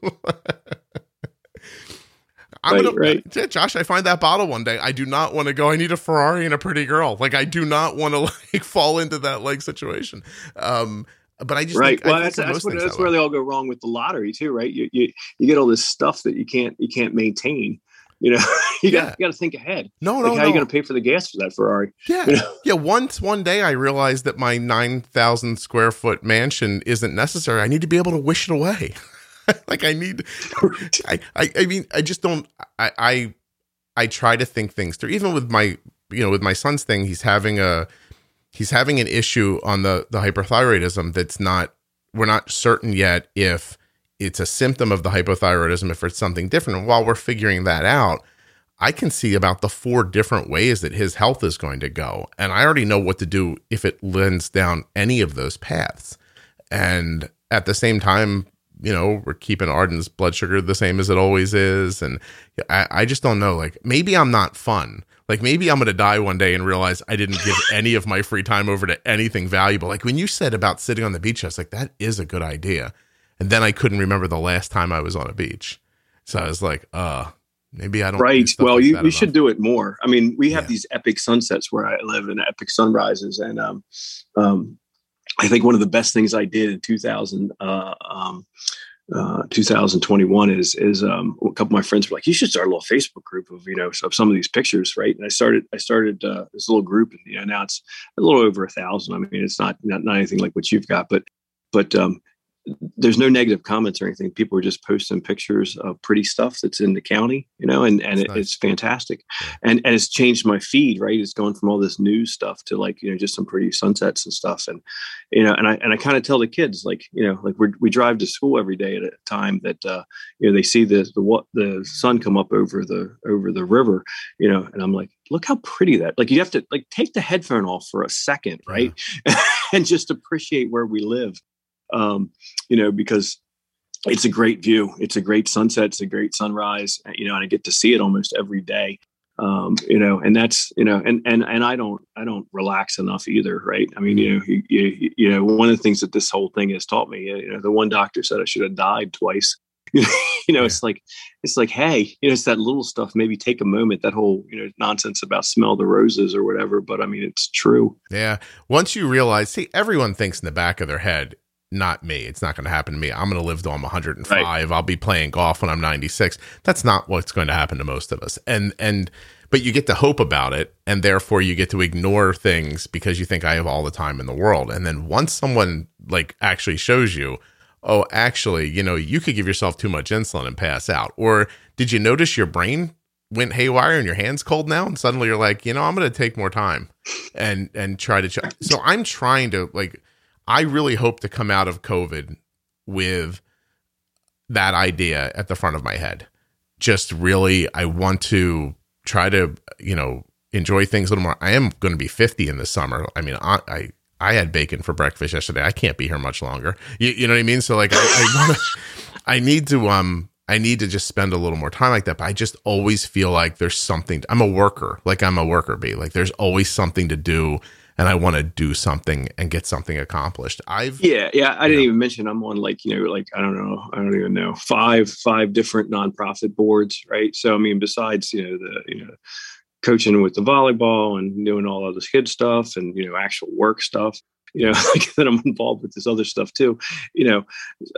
I'm right, gonna, right. Josh, I find that bottle one day. I do not want to go. I need a Ferrari and a pretty girl. Like, I do not want to like fall into that like situation. Um, but I just right. Think, well, that's that's, what, that's that where way. they all go wrong with the lottery too, right? You, you you get all this stuff that you can't you can't maintain. You know, you yeah. got you got to think ahead. No, like no, how no. are you going to pay for the gas for that Ferrari? Yeah, you know? yeah. Once one day I realized that my nine thousand square foot mansion isn't necessary. I need to be able to wish it away. like I need. I, I I mean I just don't. I I I try to think things through. Even with my you know with my son's thing, he's having a he's having an issue on the the hyperthyroidism that's not. We're not certain yet if it's a symptom of the hypothyroidism if it's something different. And while we're figuring that out, I can see about the four different ways that his health is going to go. And I already know what to do if it lends down any of those paths. And at the same time, you know, we're keeping Arden's blood sugar the same as it always is. And I, I just don't know. Like, maybe I'm not fun. Like, maybe I'm going to die one day and realize I didn't give any of my free time over to anything valuable. Like, when you said about sitting on the beach, I was like, that is a good idea. And then I couldn't remember the last time I was on a beach. So I was like, uh, maybe I don't. Right. Well, like you, you should do it more. I mean, we have yeah. these epic sunsets where I live and epic sunrises. And um, um, I think one of the best things I did in 2000, uh, um, uh, 2021 is is um, a couple of my friends were like, you should start a little Facebook group of you know of some of these pictures, right? And I started I started uh, this little group, and you know now it's a little over a thousand. I mean, it's not not, not anything like what you've got, but but um, there's no negative comments or anything. People are just posting pictures of pretty stuff that's in the county, you know, and, and it, nice. it's fantastic. And, and it's changed my feed, right? It's going from all this news stuff to like, you know, just some pretty sunsets and stuff. And, you know, and I, and I kind of tell the kids like, you know, like we we drive to school every day at a time that, uh, you know, they see the, the, what the sun come up over the, over the river, you know, and I'm like, look how pretty that, like you have to like take the headphone off for a second, right? Yeah. and just appreciate where we live um, you know, because it's a great view. It's a great sunset. It's a great sunrise. You know, and I get to see it almost every day. Um, you know, and that's you know, and and and I don't I don't relax enough either, right? I mean, you know, you, you, you know, one of the things that this whole thing has taught me, you know, the one doctor said I should have died twice. you know, it's like, it's like, hey, you know, it's that little stuff. Maybe take a moment. That whole, you know, nonsense about smell the roses or whatever. But I mean, it's true. Yeah. Once you realize, see, everyone thinks in the back of their head, not me. It's not going to happen to me. I'm going to live till I'm 105. Right. I'll be playing golf when I'm 96. That's not what's going to happen to most of us. And and but you get to hope about it, and therefore you get to ignore things because you think I have all the time in the world. And then once someone like actually shows you, oh, actually, you know, you could give yourself too much insulin and pass out. Or did you notice your brain went haywire and your hands cold now and suddenly you're like you know i'm going to take more time and and try to ch- so i'm trying to like I really hope to come out of COVID with that idea at the front of my head. Just really, I want to try to, you know, enjoy things a little more. I am going to be 50 in the summer. I mean, I, I, I had bacon for breakfast yesterday. I can't be here much longer. You, you know what I mean? So like, I, I, wanna, I need to, um, I need to just spend a little more time like that. But I just always feel like there's something. I'm a worker, like I'm a worker bee. Like there's always something to do and I want to do something and get something accomplished. I've yeah, yeah. I didn't know, even mention I'm on like you know like I don't know I don't even know five five different nonprofit boards, right? So I mean, besides you know the you know coaching with the volleyball and doing all of this kid stuff and you know actual work stuff you know like that i'm involved with this other stuff too you know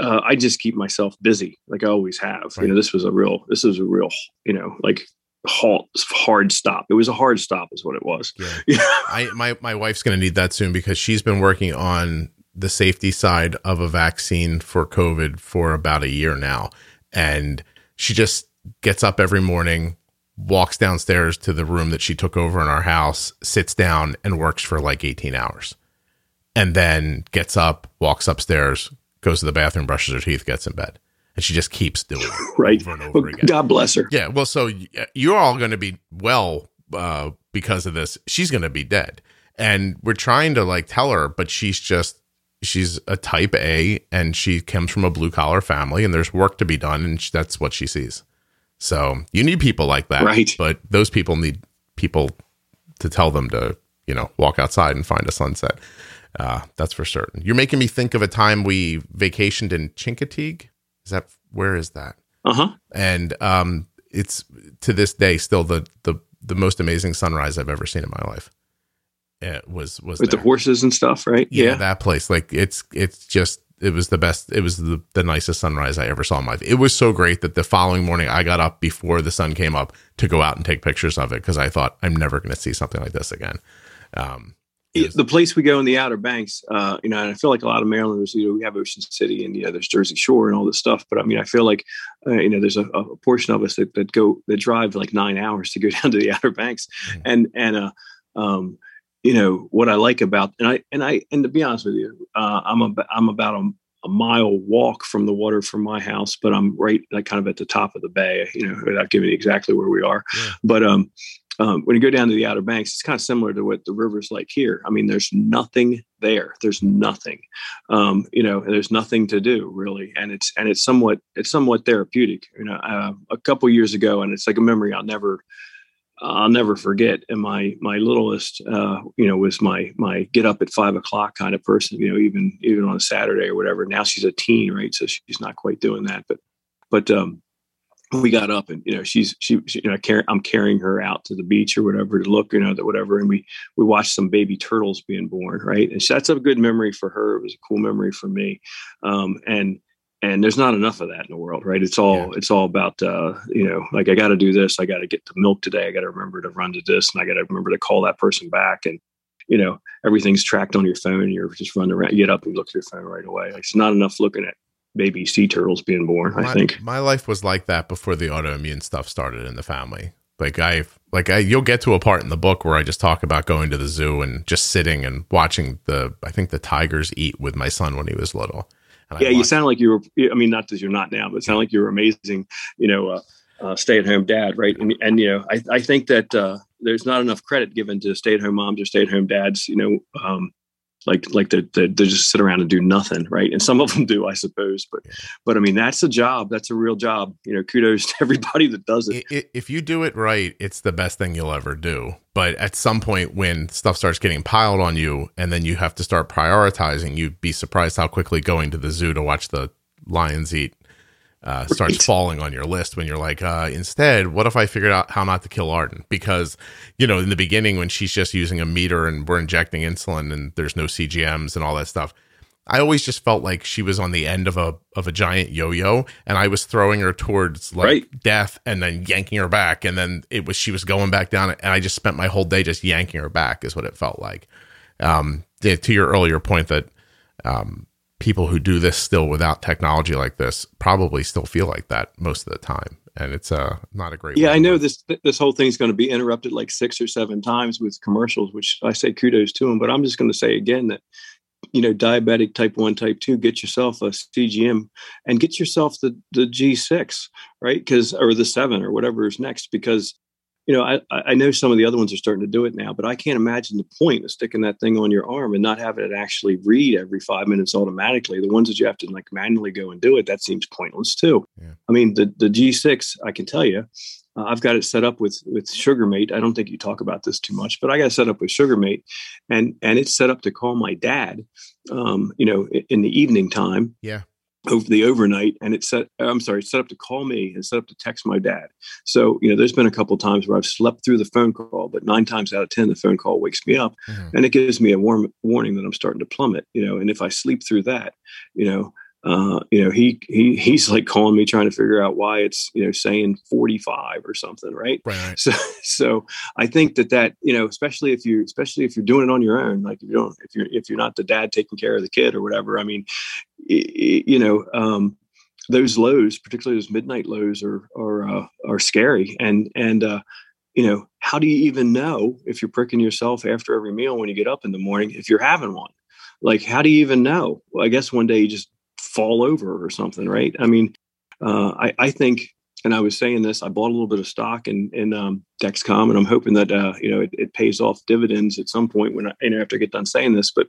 uh, i just keep myself busy like i always have right. you know this was a real this was a real you know like halt hard stop. It was a hard stop is what it was. Yeah. i my, my wife's going to need that soon because she's been working on the safety side of a vaccine for covid for about a year now. And she just gets up every morning walks downstairs to the room that she took over in our house sits down and works for like 18 hours. And then gets up walks upstairs goes to the bathroom brushes her teeth gets in bed and she just keeps doing it right over and over well, again. God bless her. Yeah. Well, so you're all going to be well uh, because of this. She's going to be dead, and we're trying to like tell her, but she's just she's a type A, and she comes from a blue collar family, and there's work to be done, and that's what she sees. So you need people like that, right? But those people need people to tell them to you know walk outside and find a sunset. Uh, that's for certain. You're making me think of a time we vacationed in Chincoteague is that where is that? Uh huh. And um, it's to this day still the the the most amazing sunrise I've ever seen in my life. It was was with there. the horses and stuff, right? Yeah, yeah, that place. Like it's it's just it was the best. It was the, the nicest sunrise I ever saw in my life. It was so great that the following morning I got up before the sun came up to go out and take pictures of it because I thought I'm never going to see something like this again. Um, the place we go in the Outer Banks, uh, you know, and I feel like a lot of Marylanders, you know, we have Ocean City and you know, there's Jersey Shore and all this stuff. But I mean, I feel like, uh, you know, there's a, a, portion of us that, that go that drive like nine hours to go down to the Outer Banks, mm-hmm. and and uh, um, you know, what I like about and I and I and to be honest with you, uh, I'm a, I'm about a, a mile walk from the water from my house, but I'm right like kind of at the top of the bay, you know, without giving exactly where we are. Yeah. But um, um, when you go down to the Outer Banks, it's kind of similar to what the river's like here. I mean, there's nothing there. There's nothing, um, you know, there's nothing to do really, and it's and it's somewhat it's somewhat therapeutic. You know, uh, a couple years ago, and it's like a memory I'll never I'll never forget. And my my littlest, uh, you know, was my my get up at five o'clock kind of person. You know, even even on a Saturday or whatever. Now she's a teen, right? So she's not quite doing that, but but um, we got up and you know she's she, she you know car- I'm carrying her out to the beach or whatever to look you know that whatever and we we watched some baby turtles being born right? And so that's a good memory for her. It was a cool memory for me. Um, and and there's not enough of that in the world right? It's all yeah. it's all about uh, you know like I got to do this. I got to get the milk today. I got to remember to run to this and I got to remember to call that person back. And you know everything's tracked on your phone you're just running around you get up and look at your phone right away. Like, it's not enough looking at baby sea turtles being born. My, I think my life was like that before the autoimmune stuff started in the family. Like I, like I, you'll get to a part in the book where I just talk about going to the zoo and just sitting and watching the, I think the tigers eat with my son when he was little. And yeah, you sound like you were. I mean, not that you're not now, but sound like you were amazing. You know, uh, uh, stay-at-home dad, right? And, and you know, I, I think that uh, there's not enough credit given to stay-at-home moms or stay-at-home dads. You know, um, like like they they just sit around and do nothing right? And some of them do i suppose but but i mean that's a job. That's a real job. You know kudos to everybody that does it. If you do it right it's the best thing you'll ever do. But at some point when stuff starts getting piled on you and then you have to start prioritizing you'd be surprised how quickly going to the zoo to watch the lions eat uh, starts falling on your list when you're like, uh, instead, what if I figured out how not to kill Arden? Because, you know, in the beginning when she's just using a meter and we're injecting insulin and there's no CGMs and all that stuff, I always just felt like she was on the end of a of a giant yo-yo and I was throwing her towards like right. death and then yanking her back and then it was she was going back down and I just spent my whole day just yanking her back is what it felt like. Um, to your earlier point that um, people who do this still without technology like this probably still feel like that most of the time. And it's uh not a great yeah i know this this whole thing's going to be interrupted like six or seven times with commercials which i say kudos to them but i'm just going to say again that you know diabetic type 1 type 2 get yourself a cgm and get yourself the the g6 right? Because or the 7 or whatever is next because you know, I, I know some of the other ones are starting to do it now, but I can't imagine the point of sticking that thing on your arm and not having it actually read every five minutes automatically. The ones that you have to like manually go and do it, that seems pointless too. Yeah. I mean, the the G6, I can tell you, uh, I've got it set up with with Sugarmate. I don't think you talk about this too much, but I got it set up with Sugarmate, and and it's set up to call my dad, um, you know, in the evening time. Yeah over the overnight and it set i'm sorry set up to call me and set up to text my dad so you know there's been a couple times where i've slept through the phone call but nine times out of ten the phone call wakes me up mm-hmm. and it gives me a warm warning that i'm starting to plummet you know and if i sleep through that you know uh, you know, he he he's like calling me trying to figure out why it's you know saying 45 or something, right? Right. So so I think that that you know, especially if you especially if you're doing it on your own, like if you don't if you're if you're not the dad taking care of the kid or whatever. I mean, you know, um, those lows, particularly those midnight lows, are are uh, are scary, and and uh, you know, how do you even know if you're pricking yourself after every meal when you get up in the morning if you're having one? Like, how do you even know? Well, I guess one day you just fall over or something, right? I mean, uh, I, I think, and I was saying this, I bought a little bit of stock in, in um, Dexcom, and I'm hoping that uh, you know it, it, pays off dividends at some point when I, you know, after I get done saying this. But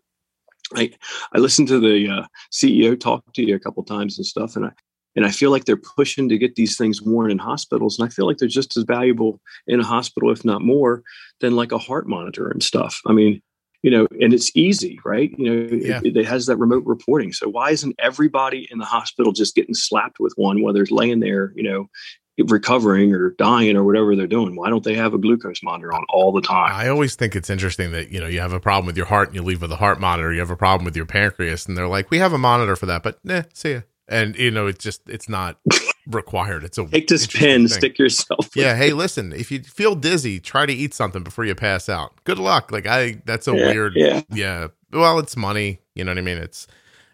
I I listened to the uh, CEO talk to you a couple times and stuff, and I and I feel like they're pushing to get these things worn in hospitals, and I feel like they're just as valuable in a hospital, if not more, than like a heart monitor and stuff. I mean, you know, and it's easy, right? You know, yeah. it, it, has that remote reporting. So why isn't everybody in the hospital just getting slapped with one, whether it's laying there, you know, recovering or dying or whatever they're doing? Why don't they have a glucose monitor on all the time? I always think it's interesting that, you know, you have a problem with your heart and you leave with a heart monitor. You have a problem with your pancreas and they're like, we have a monitor for that, but nah, see ya. And, you know, it's just, it's not required. It's a take this pen, thing. stick yourself. Yeah. Hey, listen, if you feel dizzy, try to eat something before you pass out. Good luck. Like I, that's a yeah, weird. Yeah. Yeah. Well, it's money. You know what I mean? It's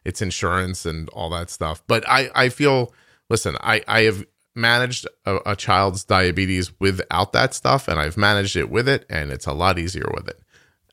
it's insurance and all that stuff. But I I feel. Listen, I I have managed a, a child's diabetes without that stuff, and I've managed it with it, and it's a lot easier with it.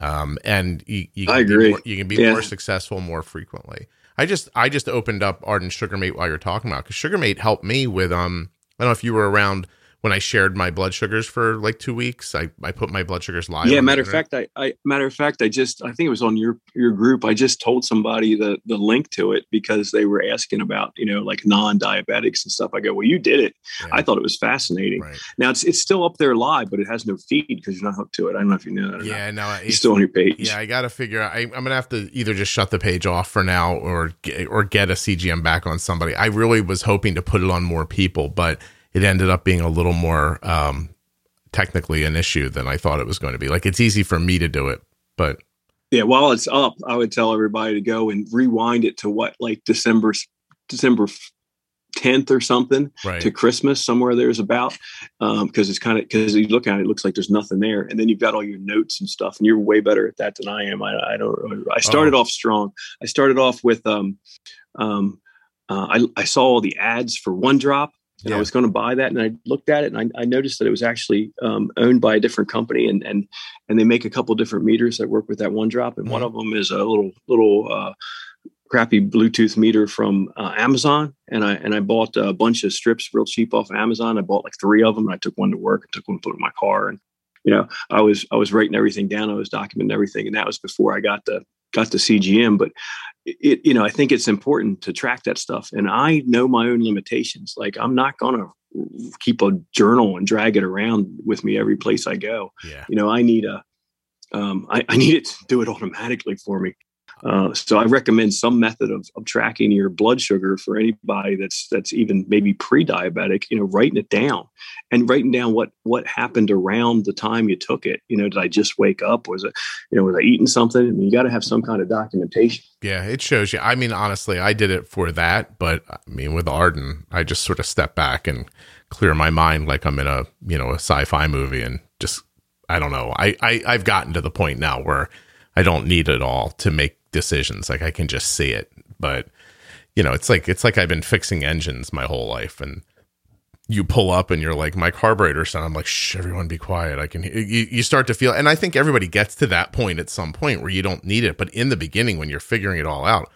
Um, and you, you I agree. More, you can be yeah. more successful more frequently. I just I just opened up Arden Sugarmate while you're talking about because Sugarmate helped me with um I don't know if you were around when I shared my blood sugars for like two weeks. I, I put my blood sugars live. Yeah, matter of fact, I, I matter of fact, I just I think it was on your your group. I just told somebody the the link to it because they were asking about you know like non diabetics and stuff. I go, well, you did it. Yeah. I thought it was fascinating. Right. Now it's it's still up there live, but it has no feed because you're not hooked to it. I don't know if you know that. yeah, no, it's still on your page. Yeah, I got to figure out. I, am gonna have to either just shut the page off for now or or get a CGM back on somebody. I really was hoping to put it on more people, but it ended up being a little more um, technically an issue than I thought it was going to be. Like it's easy for me to do it, but yeah, while it's up, I would tell everybody to go and rewind it to what like December December 10th or something right. to Christmas somewhere there's about because um, it's kind of because you look at it, it looks like there's nothing there and then you've got all your notes and stuff and you're way better at that than I am I, I don't I started oh. off strong I started off with um um uh, I, I saw all the ads for one drop and yeah. I was going to buy that, and I looked at it, and I, I noticed that it was actually um, owned by a different company, and and and they make a couple different meters that work with that one drop, and mm-hmm. one of them is a little little uh, crappy Bluetooth meter from uh, Amazon, and I and I bought a bunch of strips real cheap off Amazon. I bought like three of them, and I took one to work, and took one to put in my car, and you know I was I was writing everything down, I was documenting everything, and that was before I got the got the CGM, but it, you know, I think it's important to track that stuff. And I know my own limitations. Like I'm not going to keep a journal and drag it around with me every place I go. Yeah. You know, I need a, um, I, I need it to do it automatically for me. Uh, so I recommend some method of, of tracking your blood sugar for anybody that's that's even maybe pre-diabetic. You know, writing it down and writing down what what happened around the time you took it. You know, did I just wake up? Was it, you know, was I eating something? I mean, you got to have some kind of documentation. Yeah, it shows you. I mean, honestly, I did it for that, but I mean, with Arden, I just sort of step back and clear my mind like I'm in a you know a sci-fi movie and just I don't know. I, I I've gotten to the point now where I don't need it all to make decisions. Like I can just see it. But you know, it's like it's like I've been fixing engines my whole life, and you pull up and you're like, my carburetor's on. I'm like, shh, everyone be quiet. I can. You, you start to feel, and I think everybody gets to that point at some point where you don't need it. But in the beginning, when you're figuring it all out,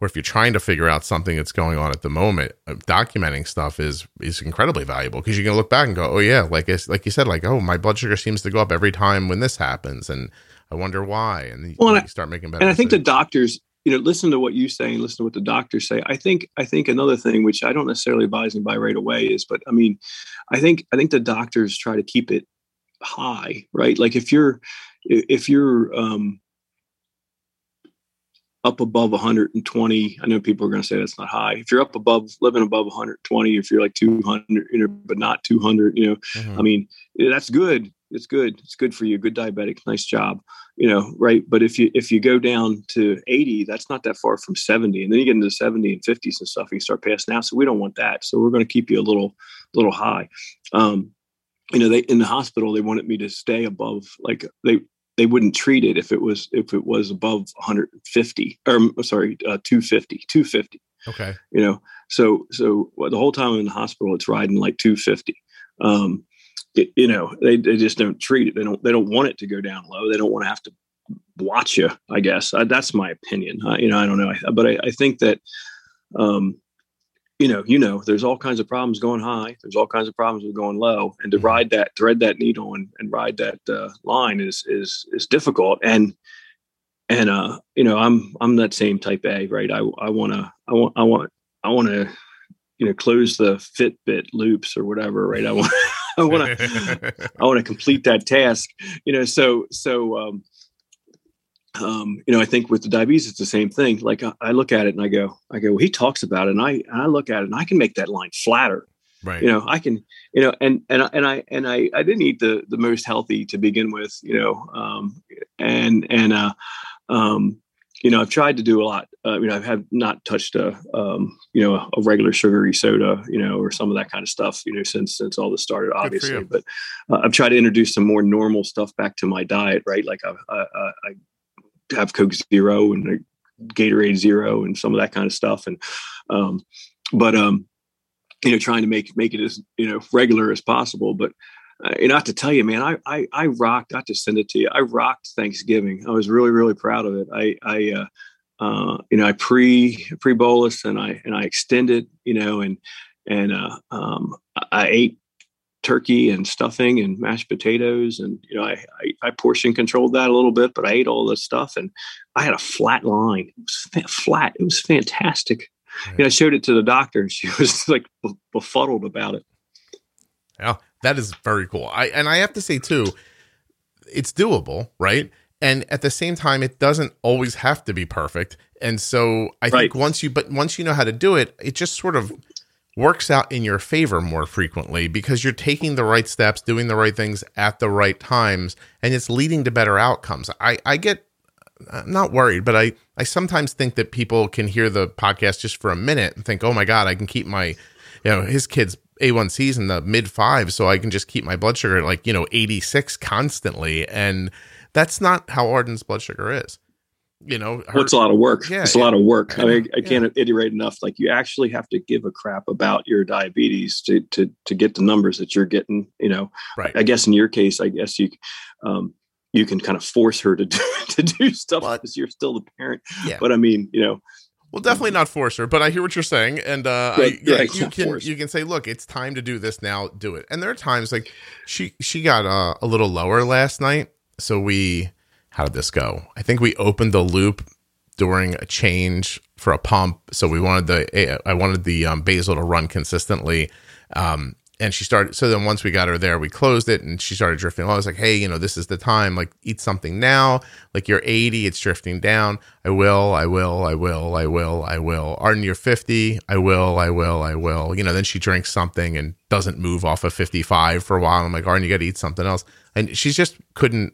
or if you're trying to figure out something that's going on at the moment, uh, documenting stuff is is incredibly valuable because you can look back and go, oh yeah, like like you said, like oh my blood sugar seems to go up every time when this happens, and I wonder why, and well, you, start making better. And I think the doctors, you know, listen to what you say and listen to what the doctors say. I think I think another thing which I don't necessarily advise anybody right away is, but I mean, I think I think the doctors try to keep it high, right? Like if you're if you're um up above 120 i know people are going to say that's not high if you're up above living above 120 if you're like 200 you know but not 200 you know mm-hmm. i mean that's good it's good. It's good for you. Good diabetic. Nice job. You know right? But if you if you go down to 80 that's not that far from 70 and then you get into 70 and 50s and stuff and you start passing out. So we don't want that. So we're going to keep you a little little high. Um you know they in the hospital they wanted me to stay above like they they wouldn't treat it if it was if it was above 150 or sorry uh, 250 250 okay. You know so so the whole time I'm in the hospital it's riding like 250 um it, you know they, they just don't treat it they don't they don't want it to go down low they don't want to have to watch you i guess uh, that's my opinion uh, you know i don't know I, but I, I think that um you know, you know, there's all kinds of problems going high. There's all kinds of problems with going low, and to mm-hmm. ride that, thread that needle, and, and ride that uh, line is is is difficult. And and uh, you know, I'm I'm that same type A, right? I I want to I want I want I want to you know close the Fitbit loops or whatever, right? I want I want to I want to complete that task, you know. So so um, um, you know, I think with the diabetes, it's the same thing. Like I, I, look at it and I go, I go, well, he talks about it, and I and I look at it and I can make that line flatter. Right. You know, I can, you know, and and and I and I I didn't eat the the most healthy to begin with, you know, um, and and uh, um, you know, I've tried to do a lot. Uh, you know, I have not touched a, um, you know, a, a, regular sugary soda, you know, or some of that kind of stuff, you know, since since all this started, obviously. But uh, I've tried to introduce some more normal stuff back to my diet, right? Like I, I, I have Coke Zero and Gatorade Zero and some of that kind of stuff. And um, but um, you know, trying to make make it as you know regular as possible. But uh, not to tell you, man, I I, I rocked. Not to send it to you. I rocked Thanksgiving. I was really really proud of it. I I uh, you know I pre pre bolus and I and I extended. You know and and uh, um, I ate turkey and stuffing and mashed potatoes and you know I, I, I portion controlled that a little bit but i ate all this stuff and i had a flat line. It was flat. It was fantastic. Right. you know i showed it to the doctor and she was like befuddled about it. Yeah that is very cool. I and i have to say too it's doable right and at the same time it doesn't always have to be perfect and so i right. think once you but once you know how to do it it just sort of works out in your favor more frequently because you're taking the right steps, doing the right things at the right times, and it's leading to better outcomes. I, I get I'm not worried, but I, I sometimes think that people can hear the podcast just for a minute and think, oh my God, I can keep my, you know, his kids A1Cs in the mid five, so I can just keep my blood sugar like, you know, 86 constantly. And that's not how Arden's blood sugar is you know, her, well, it's a lot of work. Yeah, it's a lot of work. I mean, I can't yeah. iterate enough. Like you actually have to give a crap about your diabetes to to to get the numbers that you're getting. You know, right? I guess in your case, I guess you. Um, you can kind of force her to do, to do stuff because you're still the parent. Yeah. But I mean, you know, well, definitely not force her, but I hear what you're saying, and uh, right, I, yeah, right, you can forced. you can say, look, it's time to do this now. Do it. And there are times like she she got uh, a little lower last night, so we how did this go? I think we opened the loop during a change for a pump. So we wanted the I wanted the um, basal to run consistently. Um, and she started so then once we got her there we closed it and she started drifting i was like hey you know this is the time. Like eat something now. Like you're 80 it's drifting down. I will i will i will i will i will. Arden you're 50 i will i will i will. You know then she drinks something and doesn't move off of 55 for a while. I'm like arden you got to eat something else. And she just couldn't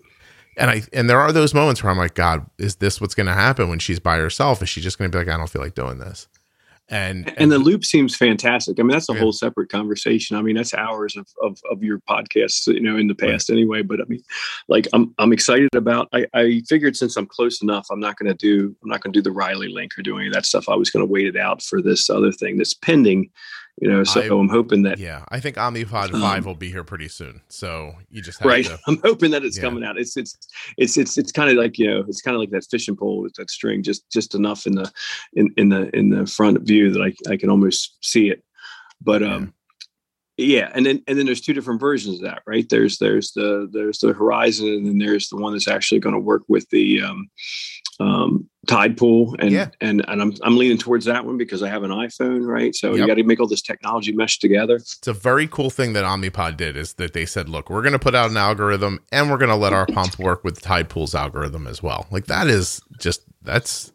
and I and there are those moments where I'm like, God, is this what's going to happen when she's by herself? Is she just going to be like, I don't feel like doing this? and, and, and the loop seems fantastic. I mean, that's a yeah. whole separate conversation. I mean, that's hours of, of, of your podcasts, you know, in the past right. anyway. But I mean, like I'm I'm excited about. I, I figured since I'm close enough, I'm not going to do I'm not going to do the RileyLink or do any of that stuff. I was going to wait it out for this other thing that's pending you know so I, am hoping that yeah i think omnipod um, 5 will be here pretty soon so you just right to, i'm hoping that it's yeah. coming out. It's it's it's it's it's kind of like you know it's kind of like that fishing pole with that string just just enough in the in in the in the front view that i i can almost see it. But um yeah and then and then there's two different versions of that right there's there's the there's the horizon and then there's the one that's actually going to work with the um um, Tidepool and yeah. and and I'm I'm leaning towards that one because I have an iPhone, right? So yep. you got to make all this technology mesh together. It's a very cool thing that Omnipod did is that they said, look, we're going to put out an algorithm and we're going to let our pump work with Tidepool's algorithm as well. Like that is just that's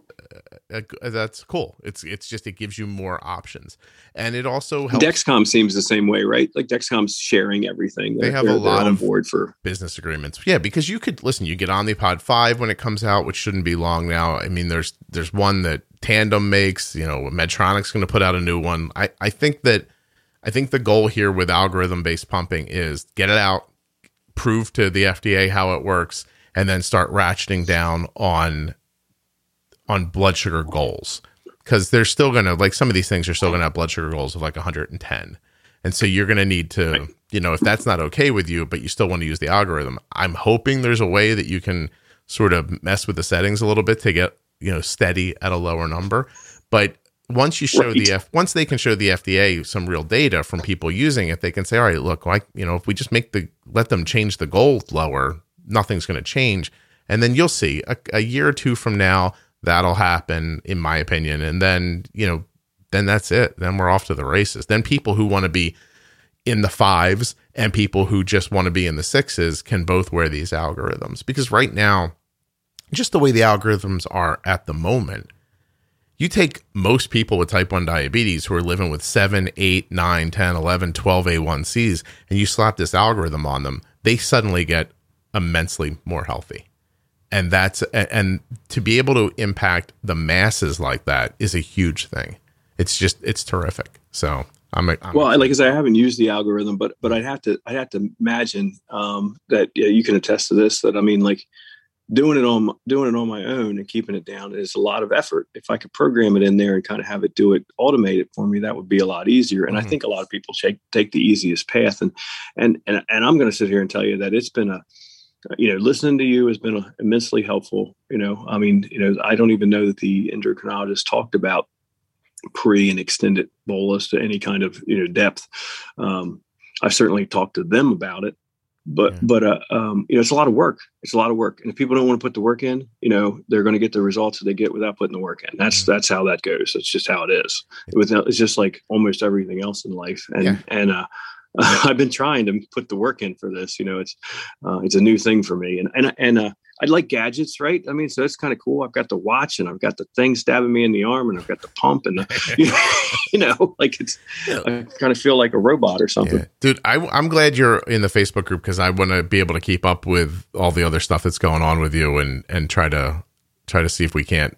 Uh, uh, that's cool. It's it's just it gives you more options, and it also helps. Dexcom seems the same way, right? Like Dexcom's sharing everything. They have a lot of board for business agreements. Yeah, because you could listen. You get Omnipod five when it comes out, which shouldn't be long now. I mean, there's there's one that Tandem makes. You know, Medtronic's going to put out a new one. I I think that I think the goal here with algorithm based pumping is get it out, prove to the FDA how it works, and then start ratcheting down on on blood sugar goals. Because they're still going to like some of these things are still going to have blood sugar goals of like 110 and so you're going to need to you know if that's not okay with you but you still want to use the algorithm i'm hoping there's a way that you can sort of mess with the settings a little bit to get you know steady at a lower number. But once you show right. the F, once they can show the FDA some real data from people using it, they can say, all right, look, like you know, if we just make the let them change the goal lower, nothing's going to change, and then you'll see a, a year or two from now, that'll happen in my opinion. And then you know then that's it. Then we're off to the races. Then people who want to be in the fives and people who just want to be in the sixes can both wear these algorithms. Because right now just the way the algorithms are at the moment you take most people with type 1 diabetes who are living with 7 8 9 10 11 12 a1cs and you slap this algorithm on them they suddenly get immensely more healthy and that's and to be able to impact the masses like that is a huge thing. It's just it's terrific. So i'm, I'm well like i said i haven't used the algorithm but but i'd have to i'd have to imagine um, that yeah, you can attest to this that i mean like doing it on doing it on my own and keeping it down is a lot of effort. If i could program it in there and kind of have it do it automate it for me that would be a lot easier. And mm-hmm. i think a lot of people take take the easiest path. And and and, and i'm going to sit here and tell you that it's been a you know, listening to you has been immensely helpful. You know, I mean, you know, I don't even know that the endocrinologist talked about pre and extended bolus to any kind of you know depth. Um, I've certainly talked to them about it, but yeah. but uh, um, you know, it's a lot of work. It's a lot of work, and if people don't want to put the work in, you know, they're going to get the results that they get without putting the work in. That's yeah. that's how that goes. That's just how it is. Without, it's just like almost everything else in life, and yeah. and uh, I've been trying to put the work in for this. You know, it's uh, it's a new thing for me, and and and uh, I like gadgets, right? I mean, so it's kind of cool. I've got the watch, and I've got the thing stabbing me in the arm, and I've got the pump, and the, you, know, you know, like it's I kind of feel like a robot or something. Yeah. Dude, I, I'm glad you're in the Facebook group because I want to be able to keep up with all the other stuff that's going on with you, and and try to try to see if we can't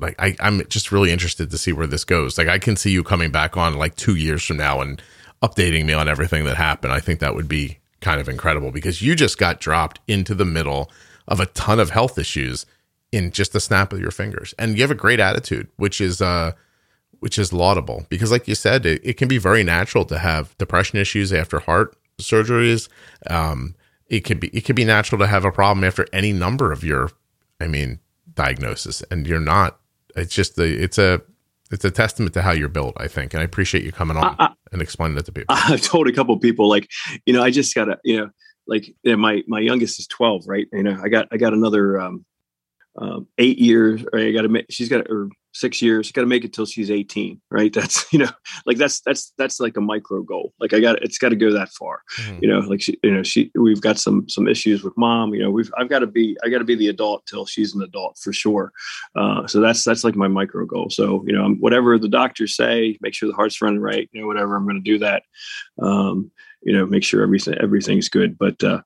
like I, I'm just really interested to see where this goes. Like I can see you coming back on like two years from now and updating me on everything that happened. I think that would be kind of incredible because you just got dropped into the middle of a ton of health issues in just the snap of your fingers. And you have a great attitude, which is uh which is laudable because like you said, it, it can be very natural to have depression issues after heart surgeries. Um it could be it could be natural to have a problem after any number of your I mean diagnosis and you're not it's just the it's a it's a testament to how you're built, I think. And I appreciate you coming on I, I, and explaining it to people. I've told a couple people like, you know, I just gotta, you know, like you know, my my youngest is 12, right? You know, I got I got another um, um eight years, or I got a she's got or six years got to make it till she's 18 right? That's you know like that's that's that's like a micro goal. Like i got it's got to go that far. Mm-hmm. you know like she, you know she we've got some some issues with mom you know we've i've got to be i got to be the adult till she's an adult for sure. Uh, so that's that's like my micro goal. So you know whatever the doctors say make sure the heart's running right you know whatever i'm going to do that. Um, you know make sure everything everything's good. But uh,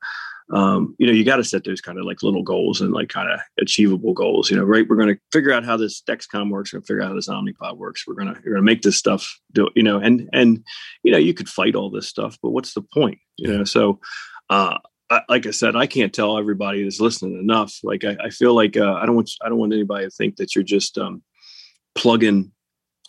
um, you know, you got to set those kind of like little goals and like kind of achievable goals. You know, right? We're going to figure out how this Dexcom works. We're going to figure out how this Omnipod works. We're going to we're going to make this stuff do. You know, and and you know, you could fight all this stuff, but what's the point? You know, so. Uh, I, like I said, I can't tell everybody that's listening enough. Like I, I feel like uh, I don't want I don't want anybody to think that you're just um, plugging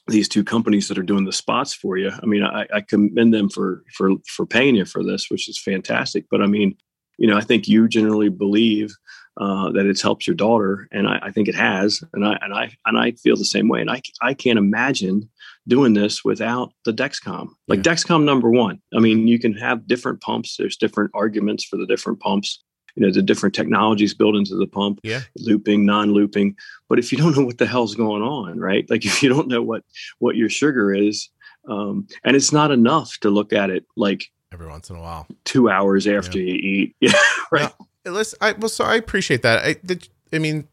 these two companies that are doing the spots for you. I mean, I, I, commend them for for for paying you for this, which is fantastic. But I mean, you know, I think you generally believe uh, that it's helped your daughter, and I, I, think it has, and I and I and I feel the same way. And I I can't imagine doing this without the Dexcom. Like yeah. Dexcom number one. I mean, you can have different pumps. There's different arguments for the different pumps. You know, the different technologies built into the pump, yeah. looping, non-looping. But if you don't know what the hell's going on, right? Like if you don't know what what your sugar is, um, and it's not enough to look at it like every once in a while. Two hours after yeah. you eat. Yeah. Right. Now, listen, I, well, so I appreciate that. I, the, I mean,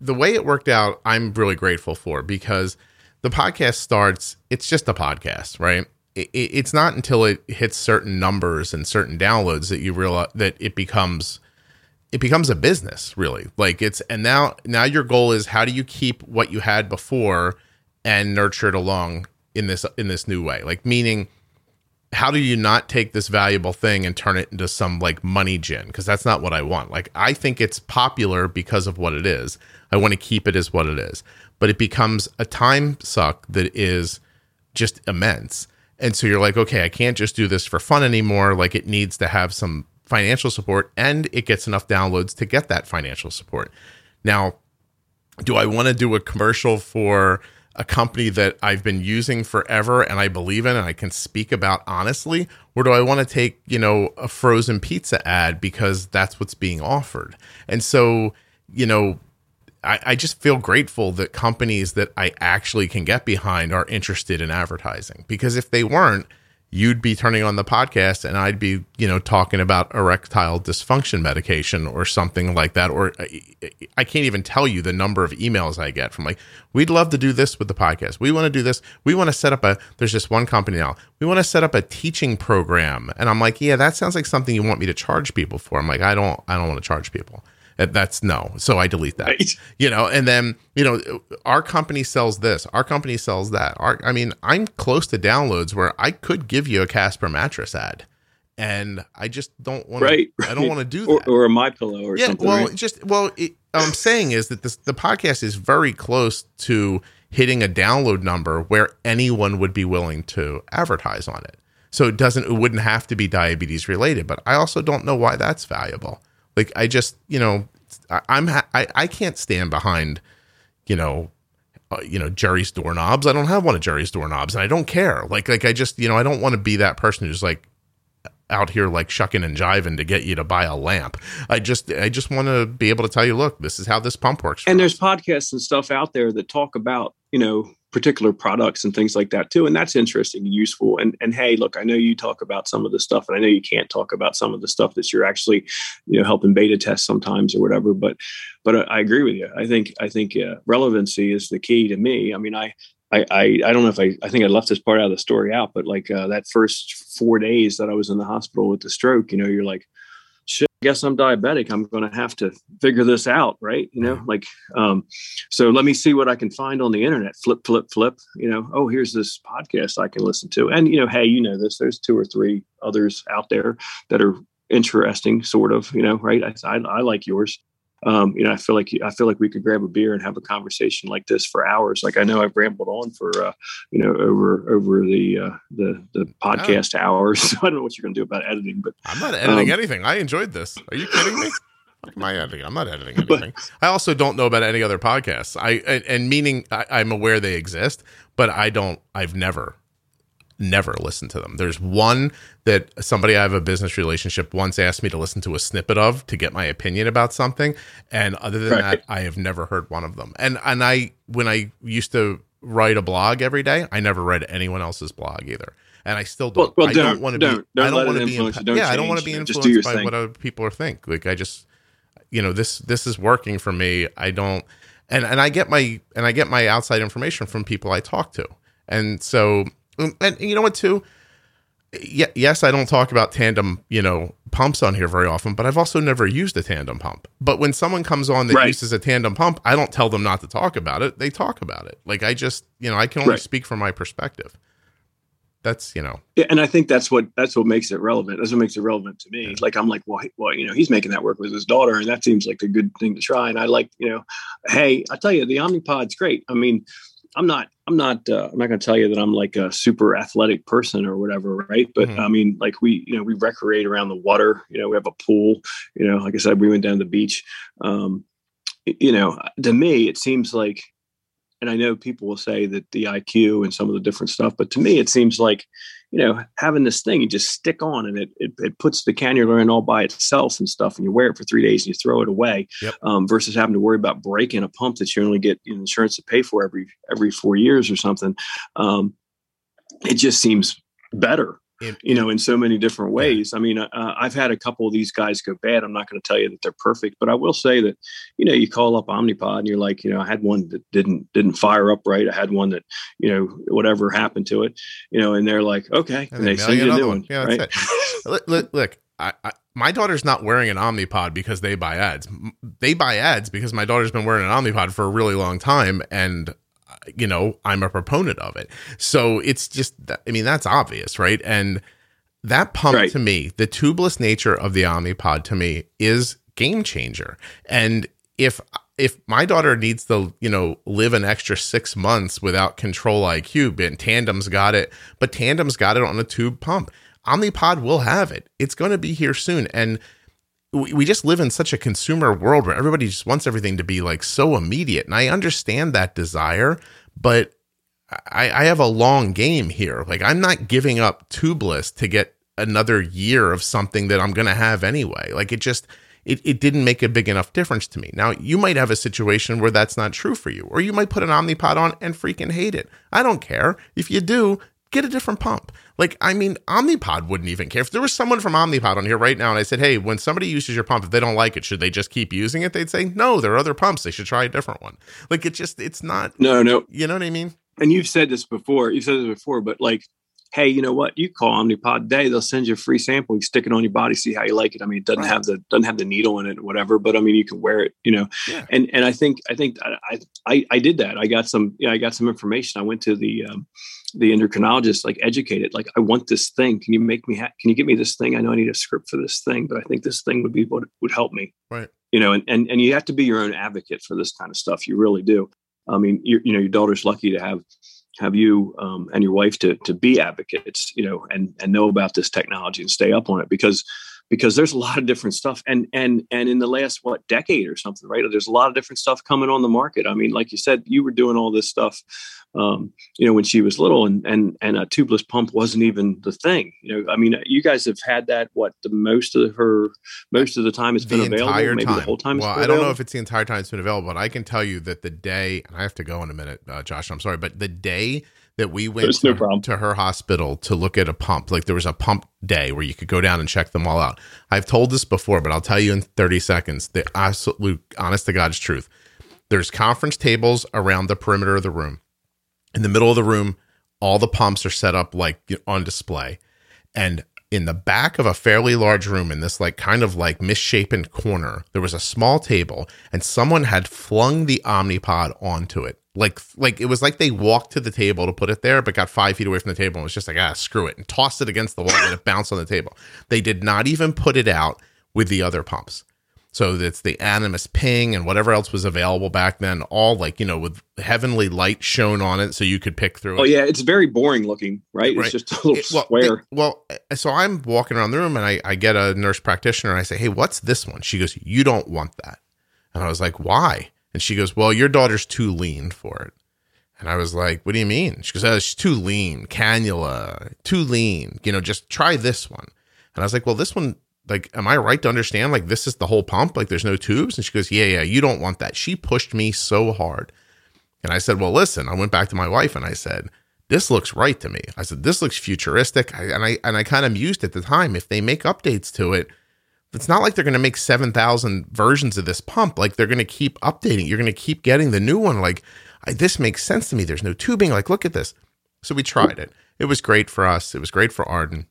the way it worked out, I'm really grateful for because the podcast starts, it's just a podcast, right? It, it, it's not until it hits certain numbers and certain downloads that you realize that it becomes it becomes a business really like it's and now now your goal is how do you keep what you had before and nurture it along in this in this new way like meaning how do you not take this valuable thing and turn it into some like money gin? Because that's not what I want. Like, I think it's popular because of what it is. I want to keep it as what it is. But it becomes a time suck that is just immense. And so you're like, okay, I can't just do this for fun anymore. Like, it needs to have some financial support and it gets enough downloads to get that financial support. Now, do I want to do a commercial for a company that I've been using forever and I believe in and I can speak about honestly? Or do I want to take, you know, a frozen pizza ad because that's what's being offered? And so, you know, I, I just feel grateful that companies that I actually can get behind are interested in advertising because if they weren't, you'd be turning on the podcast and I'd be, you know, talking about erectile dysfunction medication or something like that. Or I can't even tell you the number of emails I get from like, we'd love to do this with the podcast. We want to do this. We want to set up a, there's just one company now. We want to set up a teaching program. And I'm like, yeah, that sounds like something you want me to charge people for. I'm like, I don't, I don't want to charge people. That's no. So I delete that. Right. You know, and then, you know, our company sells this, our company sells that. Our, I mean, I'm close to downloads where I could give you a Casper mattress ad. And I just don't want right, to. I don't want to do that, or, or, a my pillow, or yeah. Something, well, right? just well, it, I'm saying is that this the podcast is very close to hitting a download number where anyone would be willing to advertise on it. So it doesn't, it wouldn't have to be diabetes related. But I also don't know why that's valuable. Like I just, you know, I, I'm I I can't stand behind, you know, uh, you know Jerry's doorknobs. I don't have one of Jerry's doorknobs, and I don't care. Like like I just you know I don't want to be that person who's like out here like shucking and jiving to get you to buy a lamp. I just I just want to be able to tell you, look, this is how this pump works. And there's podcasts and stuff out there that talk about you know particular products and things like that too and that's interesting and useful. And and hey look i know you talk about some of the stuff and i know you can't talk about some of the stuff that you're actually you know helping beta test sometimes or whatever but but i, agree with you. I think i think uh, relevancy is the key to me. I mean i I, I, I don't know if I, I think I left this part out of the story out, but like uh, that first four days that I was in the hospital with the stroke, you know, you're like, guess I'm diabetic. I'm going to have to figure this out, right? You know, like, um, so let me see what I can find on the internet. Flip, flip, flip. You know, oh, here's this podcast I can listen to, and you know, hey, you know this. There's two or three others out there that are interesting, sort of. You know, right? I, I, I like yours um, you know, I feel like I feel like we could grab a beer and have a conversation like this for hours. Like I know I've rambled on for uh, you know over over the uh, the the podcast hours. So I don't know what you're going to do about editing, but I'm not editing um, anything. I enjoyed this. Are you kidding me? Am I editing? I'm not editing anything. But, I also don't know about any other podcasts. I and, and meaning I, I'm aware they exist, but I don't. I've never never listen to them. There's one that somebody I have a business relationship once asked me to listen to a snippet of to get my opinion about something, and other than right. that, I have never heard one of them. And and I when I used to write a blog every day, I never read anyone else's blog either. And I still don't. Well, well don't, don't want to be. Don't I don't want to be. Imp- yeah, I don't want to be influenced by thing. what other people are think. Like I just, you know, this this is working for me. I don't, and and I get my and I get my outside information from people I talk to, and so and, and you know what too yes, I don't talk about tandem, you know, pumps on here very often, but I've also never used a tandem pump. But when someone comes on that right. uses a tandem pump, I don't tell them not to talk about it. They talk about it. Like I just, you know, I can only right. speak from my perspective. That's, you know. Yeah, and I think that's what that's what makes it relevant. That's what makes it relevant to me. Yeah. Like I'm like, well, well, you know, he's making that work with his daughter, and that seems like a good thing to try. And I like, you know, hey, I tell you, the Omnipod's great. I mean, I'm not I'm not uh, I'm not going to tell you that I'm like a super athletic person or whatever, right? But mm-hmm. I mean, like we you know we recreate around the water. You know, we have a pool. You know, like I said, we went down to the beach. Um, you know, to me, it seems like, and I know people will say that the IQ and some of the different stuff, but to me, it seems like you know, having this thing you just stick on and it, it, it, puts the cannula in all by itself and stuff, and you wear it for three days and you throw it away, yep. um, versus having to worry about breaking a pump that you only get insurance to pay for every every four years or something. Um, it just seems better you know, in so many different ways. I mean, uh, I've had a couple of these guys go bad. I'm not going to tell you that they're perfect, but I will say that, you know, you call up Omnipod and you're like, you know, I had one that didn't didn't fire up right. I had one that, you know, whatever happened to it, you know, and they're like, okay, and, and they send you a new one. one. Yeah, right? look, look, look I, I, my daughter's not wearing an Omnipod because they buy ads. They buy ads because my daughter's been wearing an Omnipod for a really long time, and you know, I'm a proponent of it. So it's just, I mean, that's obvious, right? And that pump right. to me, the tubeless nature of the Omnipod to me is game changer. And if if my daughter needs to, you know, live an extra six months without control IQ, and Tandem's got it, but Tandem's got it on a tube pump. Omnipod will have it. It's going to be here soon. And we, just live in such a consumer world where everybody just wants everything to be like so immediate. And I understand that desire, but I, I have a long game here. Like I'm not giving up tubeless to get another year of something that I'm going to have anyway. Like it just, it, it didn't make a big enough difference to me. Now, you might have a situation where that's not true for you, or you might put an Omnipod on and freaking hate it. I don't care. If you do, get a different pump. Like, I mean, Omnipod wouldn't even care. If there was someone from Omnipod on here right now and I said, hey, when somebody uses your pump, if they don't like it, should they just keep using it? They'd say, no, there are other pumps. They should try a different one. Like, it just, it's not. No, no. You know what I mean? And you've said this before. You've said this before, but like, hey, you know what? You call Omnipod Day, they'll send you a free sample. You stick it on your body, see how you like it. I mean, it doesn't right. have the doesn't have the needle in it or whatever, but I mean, you can wear it, you know. Yeah. And and I think I think I, I I did that. I got some yeah, I got some information. I went to the um, the endocrinologist, like educated, like I want this thing. Can you make me? Ha- can you get me this thing? I know I need a script for this thing, but I think this thing would be what would help me. Right. You know, and and and you have to be your own advocate for this kind of stuff. You really do. I mean, you you know, your daughter's lucky to have have you um, and your wife to to be advocates, you know, and and know about this technology and stay up on it because because there's a lot of different stuff. And and and in the last what decade or something right there's a lot of different stuff coming on the market. I mean like you said you were doing all this stuff um, you know when she was little and and and a tubeless pump wasn't even the thing you know i mean you guys have had that what the most of her most of the time it's been the available? maybe the whole time well i don't know if it's the entire time it's been available but i can tell you that the day and i have to go in a minute uh, josh i'm sorry but the day that we went to, no to, her hospital to look at a pump. Like there was a pump day where you could go down and check them all out. I've told this before, but I'll tell you in 30 seconds the absolute honest to God's truth. There's conference tables around the perimeter of the room. In the middle of the room, all the pumps are set up like on display. And in the back of a fairly large room in this like kind of like misshapen corner, there was a small table and someone had flung the Omnipod onto it like like it was like they walked to the table to put it there, but got five feet away from the table and was just like, ah, screw it, and tossed it against the wall and it bounced on the table. They did not even put it out with the other pumps. So it's the Animas Ping and whatever else was available back then, all like, you know, with heavenly light shown on it so you could pick through it. Oh, yeah. It's very boring looking, right? right. It's just a little it, well, square. It, well, eh, so I'm walking around the room and I, I get a nurse practitioner and I say, hey, what's this one? She goes, you don't want that. And I was like, why? And she goes, Well, your daughter's too lean for it. And I was like, what do you mean? She goes, oh, she's too lean, cannula, too lean. You know, just try this one. And I was like, well, this one, like, am I right to understand? Like, this is the whole pump? Like, there's no tubes? And she goes, yeah, yeah, you don't want that. She pushed me so hard. And I said, well, listen, I went back to my wife and I said, this looks right to me. I said, this looks futuristic. I, and I, and I kind of mused at the time, if they make updates to it, it's not like they're going to make 7,000 versions of this pump. Like they're going to keep updating. You're going to keep getting the new one. Like I, this makes sense to me. There's no tubing. Like, look at this. So we tried it. It was great for us. It was great for Arden.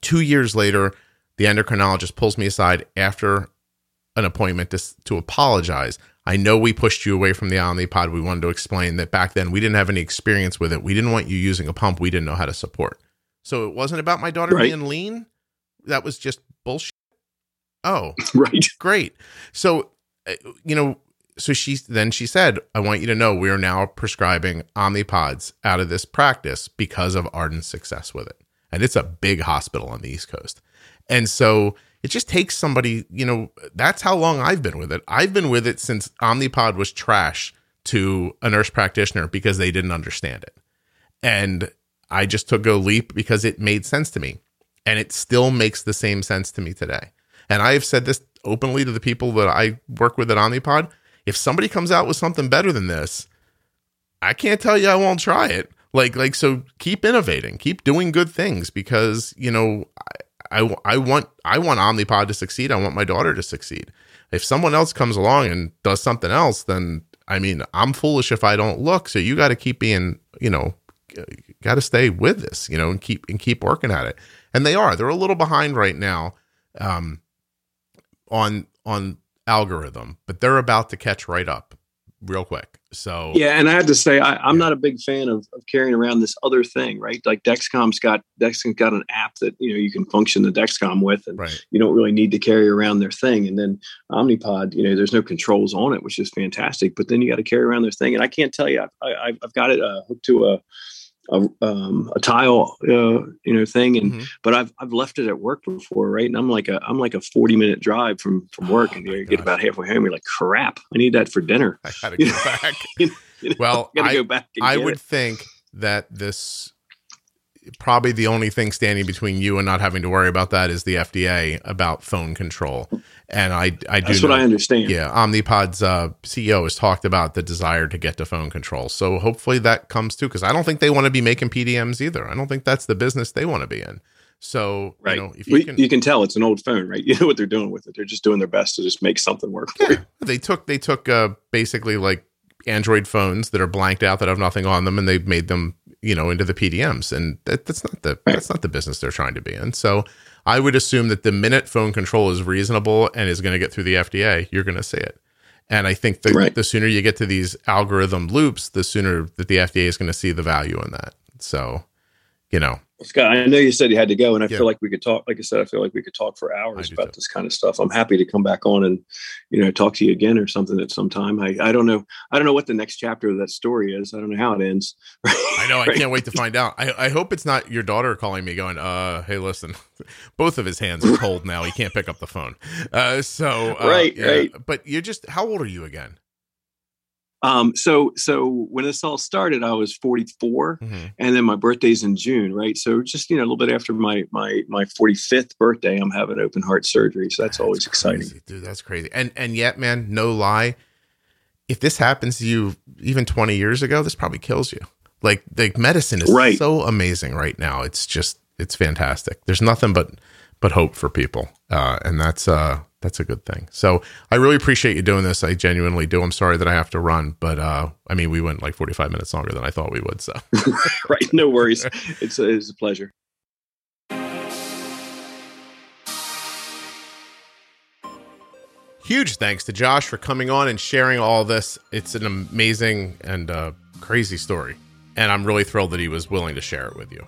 Two years later, the endocrinologist pulls me aside after an appointment to, to apologize. I know we pushed you away from the Omnipod. We wanted to explain that back then we didn't have any experience with it. We didn't want you using a pump we didn't know how to support. So it wasn't about my daughter right. being lean. That was just bullshit. Oh, right. Great. So, uh, you know, so she then she said, I want you to know we are now prescribing Omnipods out of this practice because of Arden's success with it. And it's a big hospital on the East Coast. And so it just takes somebody, you know, that's how long I've been with it. I've been with it since Omnipod was trash to a nurse practitioner because they didn't understand it. And I just took a leap because it made sense to me. And it still makes the same sense to me today. And I have said this openly to the people that I work with at Omnipod. If somebody comes out with something better than this, I can't tell you I won't try it. Like, like, so keep innovating, keep doing good things because, you know, I, I, I want, I want Omnipod to succeed. I want my daughter to succeed. If someone else comes along and does something else, then I mean, I'm foolish if I don't look. So you got to keep being, you know, got to stay with this, you know, and keep and keep working at it. And they are. They're a little behind right now. Um, on on algorithm, but they're about to catch right up real quick. So yeah, and I have to say I, am yeah. not a big fan of, of carrying around this other thing, right? Like Dexcom's got Dexcom's got an app that you know you can function the Dexcom with, and right. you don't really need to carry around their thing. And then Omnipod, you know, there's no controls on it, which is fantastic. But then you got to carry around their thing, and I can't tell you, I, I, I've got it uh, hooked to a a, um, a tile, uh, you know, thing. And mm-hmm. but I've I've left it at work before, right? And I'm like a I'm like a 40 minute drive from from work, oh and you get about halfway home, you're like, crap, I need that for dinner. I gotta go back. you know, well, I, go back I would it. think that this probably the only thing standing between you and not having to worry about that is the FDA about phone control. And I, I do. That's know, what I understand. Yeah, Omnipod's uh, CEO has talked about the desire to get to phone control. So hopefully that comes too, because I don't think they want to be making PDMs either. I don't think that's the business they want to be in. So right, you, know, if you, can, you can tell it's an old phone, right? You know what they're doing with it. They're just doing their best to just make something work. Yeah, they took they took uh, basically like Android phones that are blanked out that have nothing on them, and they've made them you know into the PDMs, and that, that's not the that's not the business they're trying to be in. So I would assume that the minute phone control is reasonable and is going to get through the FDA, you're going to see it. And I think the, right. the sooner you get to these algorithm loops, the sooner that the FDA is going to see the value in that. So, you know, Scott, I know you said you had to go, and I yeah. feel like we could talk. Like I said, I feel like we could talk for hours about too. this kind of stuff. I'm happy to come back on and, you know, talk to you again or something at some time. I, I don't know. I don't know what the next chapter of that story is. I don't know how it ends. I know. I can't wait to find out. I, I hope it's not your daughter calling me, going, "Uh, hey, listen, both of his hands are cold now. He can't pick up the phone." Uh, so uh, right, yeah. right. But you're just how old are you again? Um, so so when this all started, I was 44, mm-hmm. and then my birthday's in June, right? So just you know a little bit after my my my 45th birthday, I'm having open heart surgery. So that's, that's always crazy, exciting, dude. That's crazy. And and yet, man, no lie, if this happens to you even 20 years ago, this probably kills you. Like like medicine is right. so amazing right now. It's just it's fantastic. There's nothing but but hope for people, uh, and that's uh that's a good thing. So I really appreciate you doing this. I genuinely do. I'm sorry that I have to run, but uh, I mean, we went like 45 minutes longer than I thought we would. So right, no worries. It's a, it's a pleasure. Huge thanks to Josh for coming on and sharing all this. It's an amazing and uh, crazy story, and I'm really thrilled that he was willing to share it with you.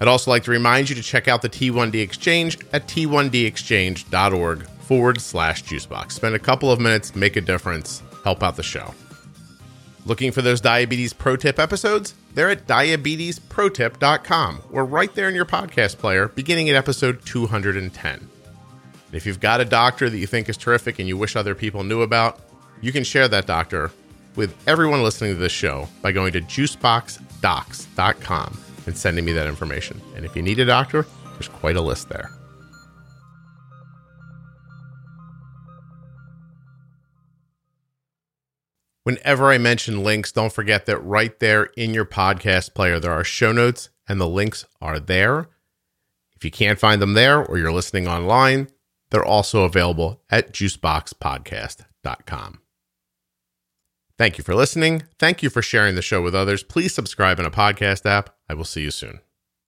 I'd also like to remind you to check out the T1D Exchange at t1dexchange.org forward slash juicebox. Spend a couple of minutes, make a difference, help out the show. Looking for those diabetes pro tip episodes? They're at diabetesprotip.com or right there in your podcast player, beginning at episode 210. if you've got a doctor that you think is terrific and you wish other people knew about, you can share that doctor with everyone listening to this show by going to juiceboxdocs.com and sending me that information. And if you need a doctor, there's quite a list there. Whenever I mention links, don't forget that right there in your podcast player, there are show notes and the links are there. If you can't find them there or you're listening online, they're also available at juiceboxpodcast.com. Thank you for listening. Thank you for sharing the show with others. Please subscribe in a podcast app. I will see you soon.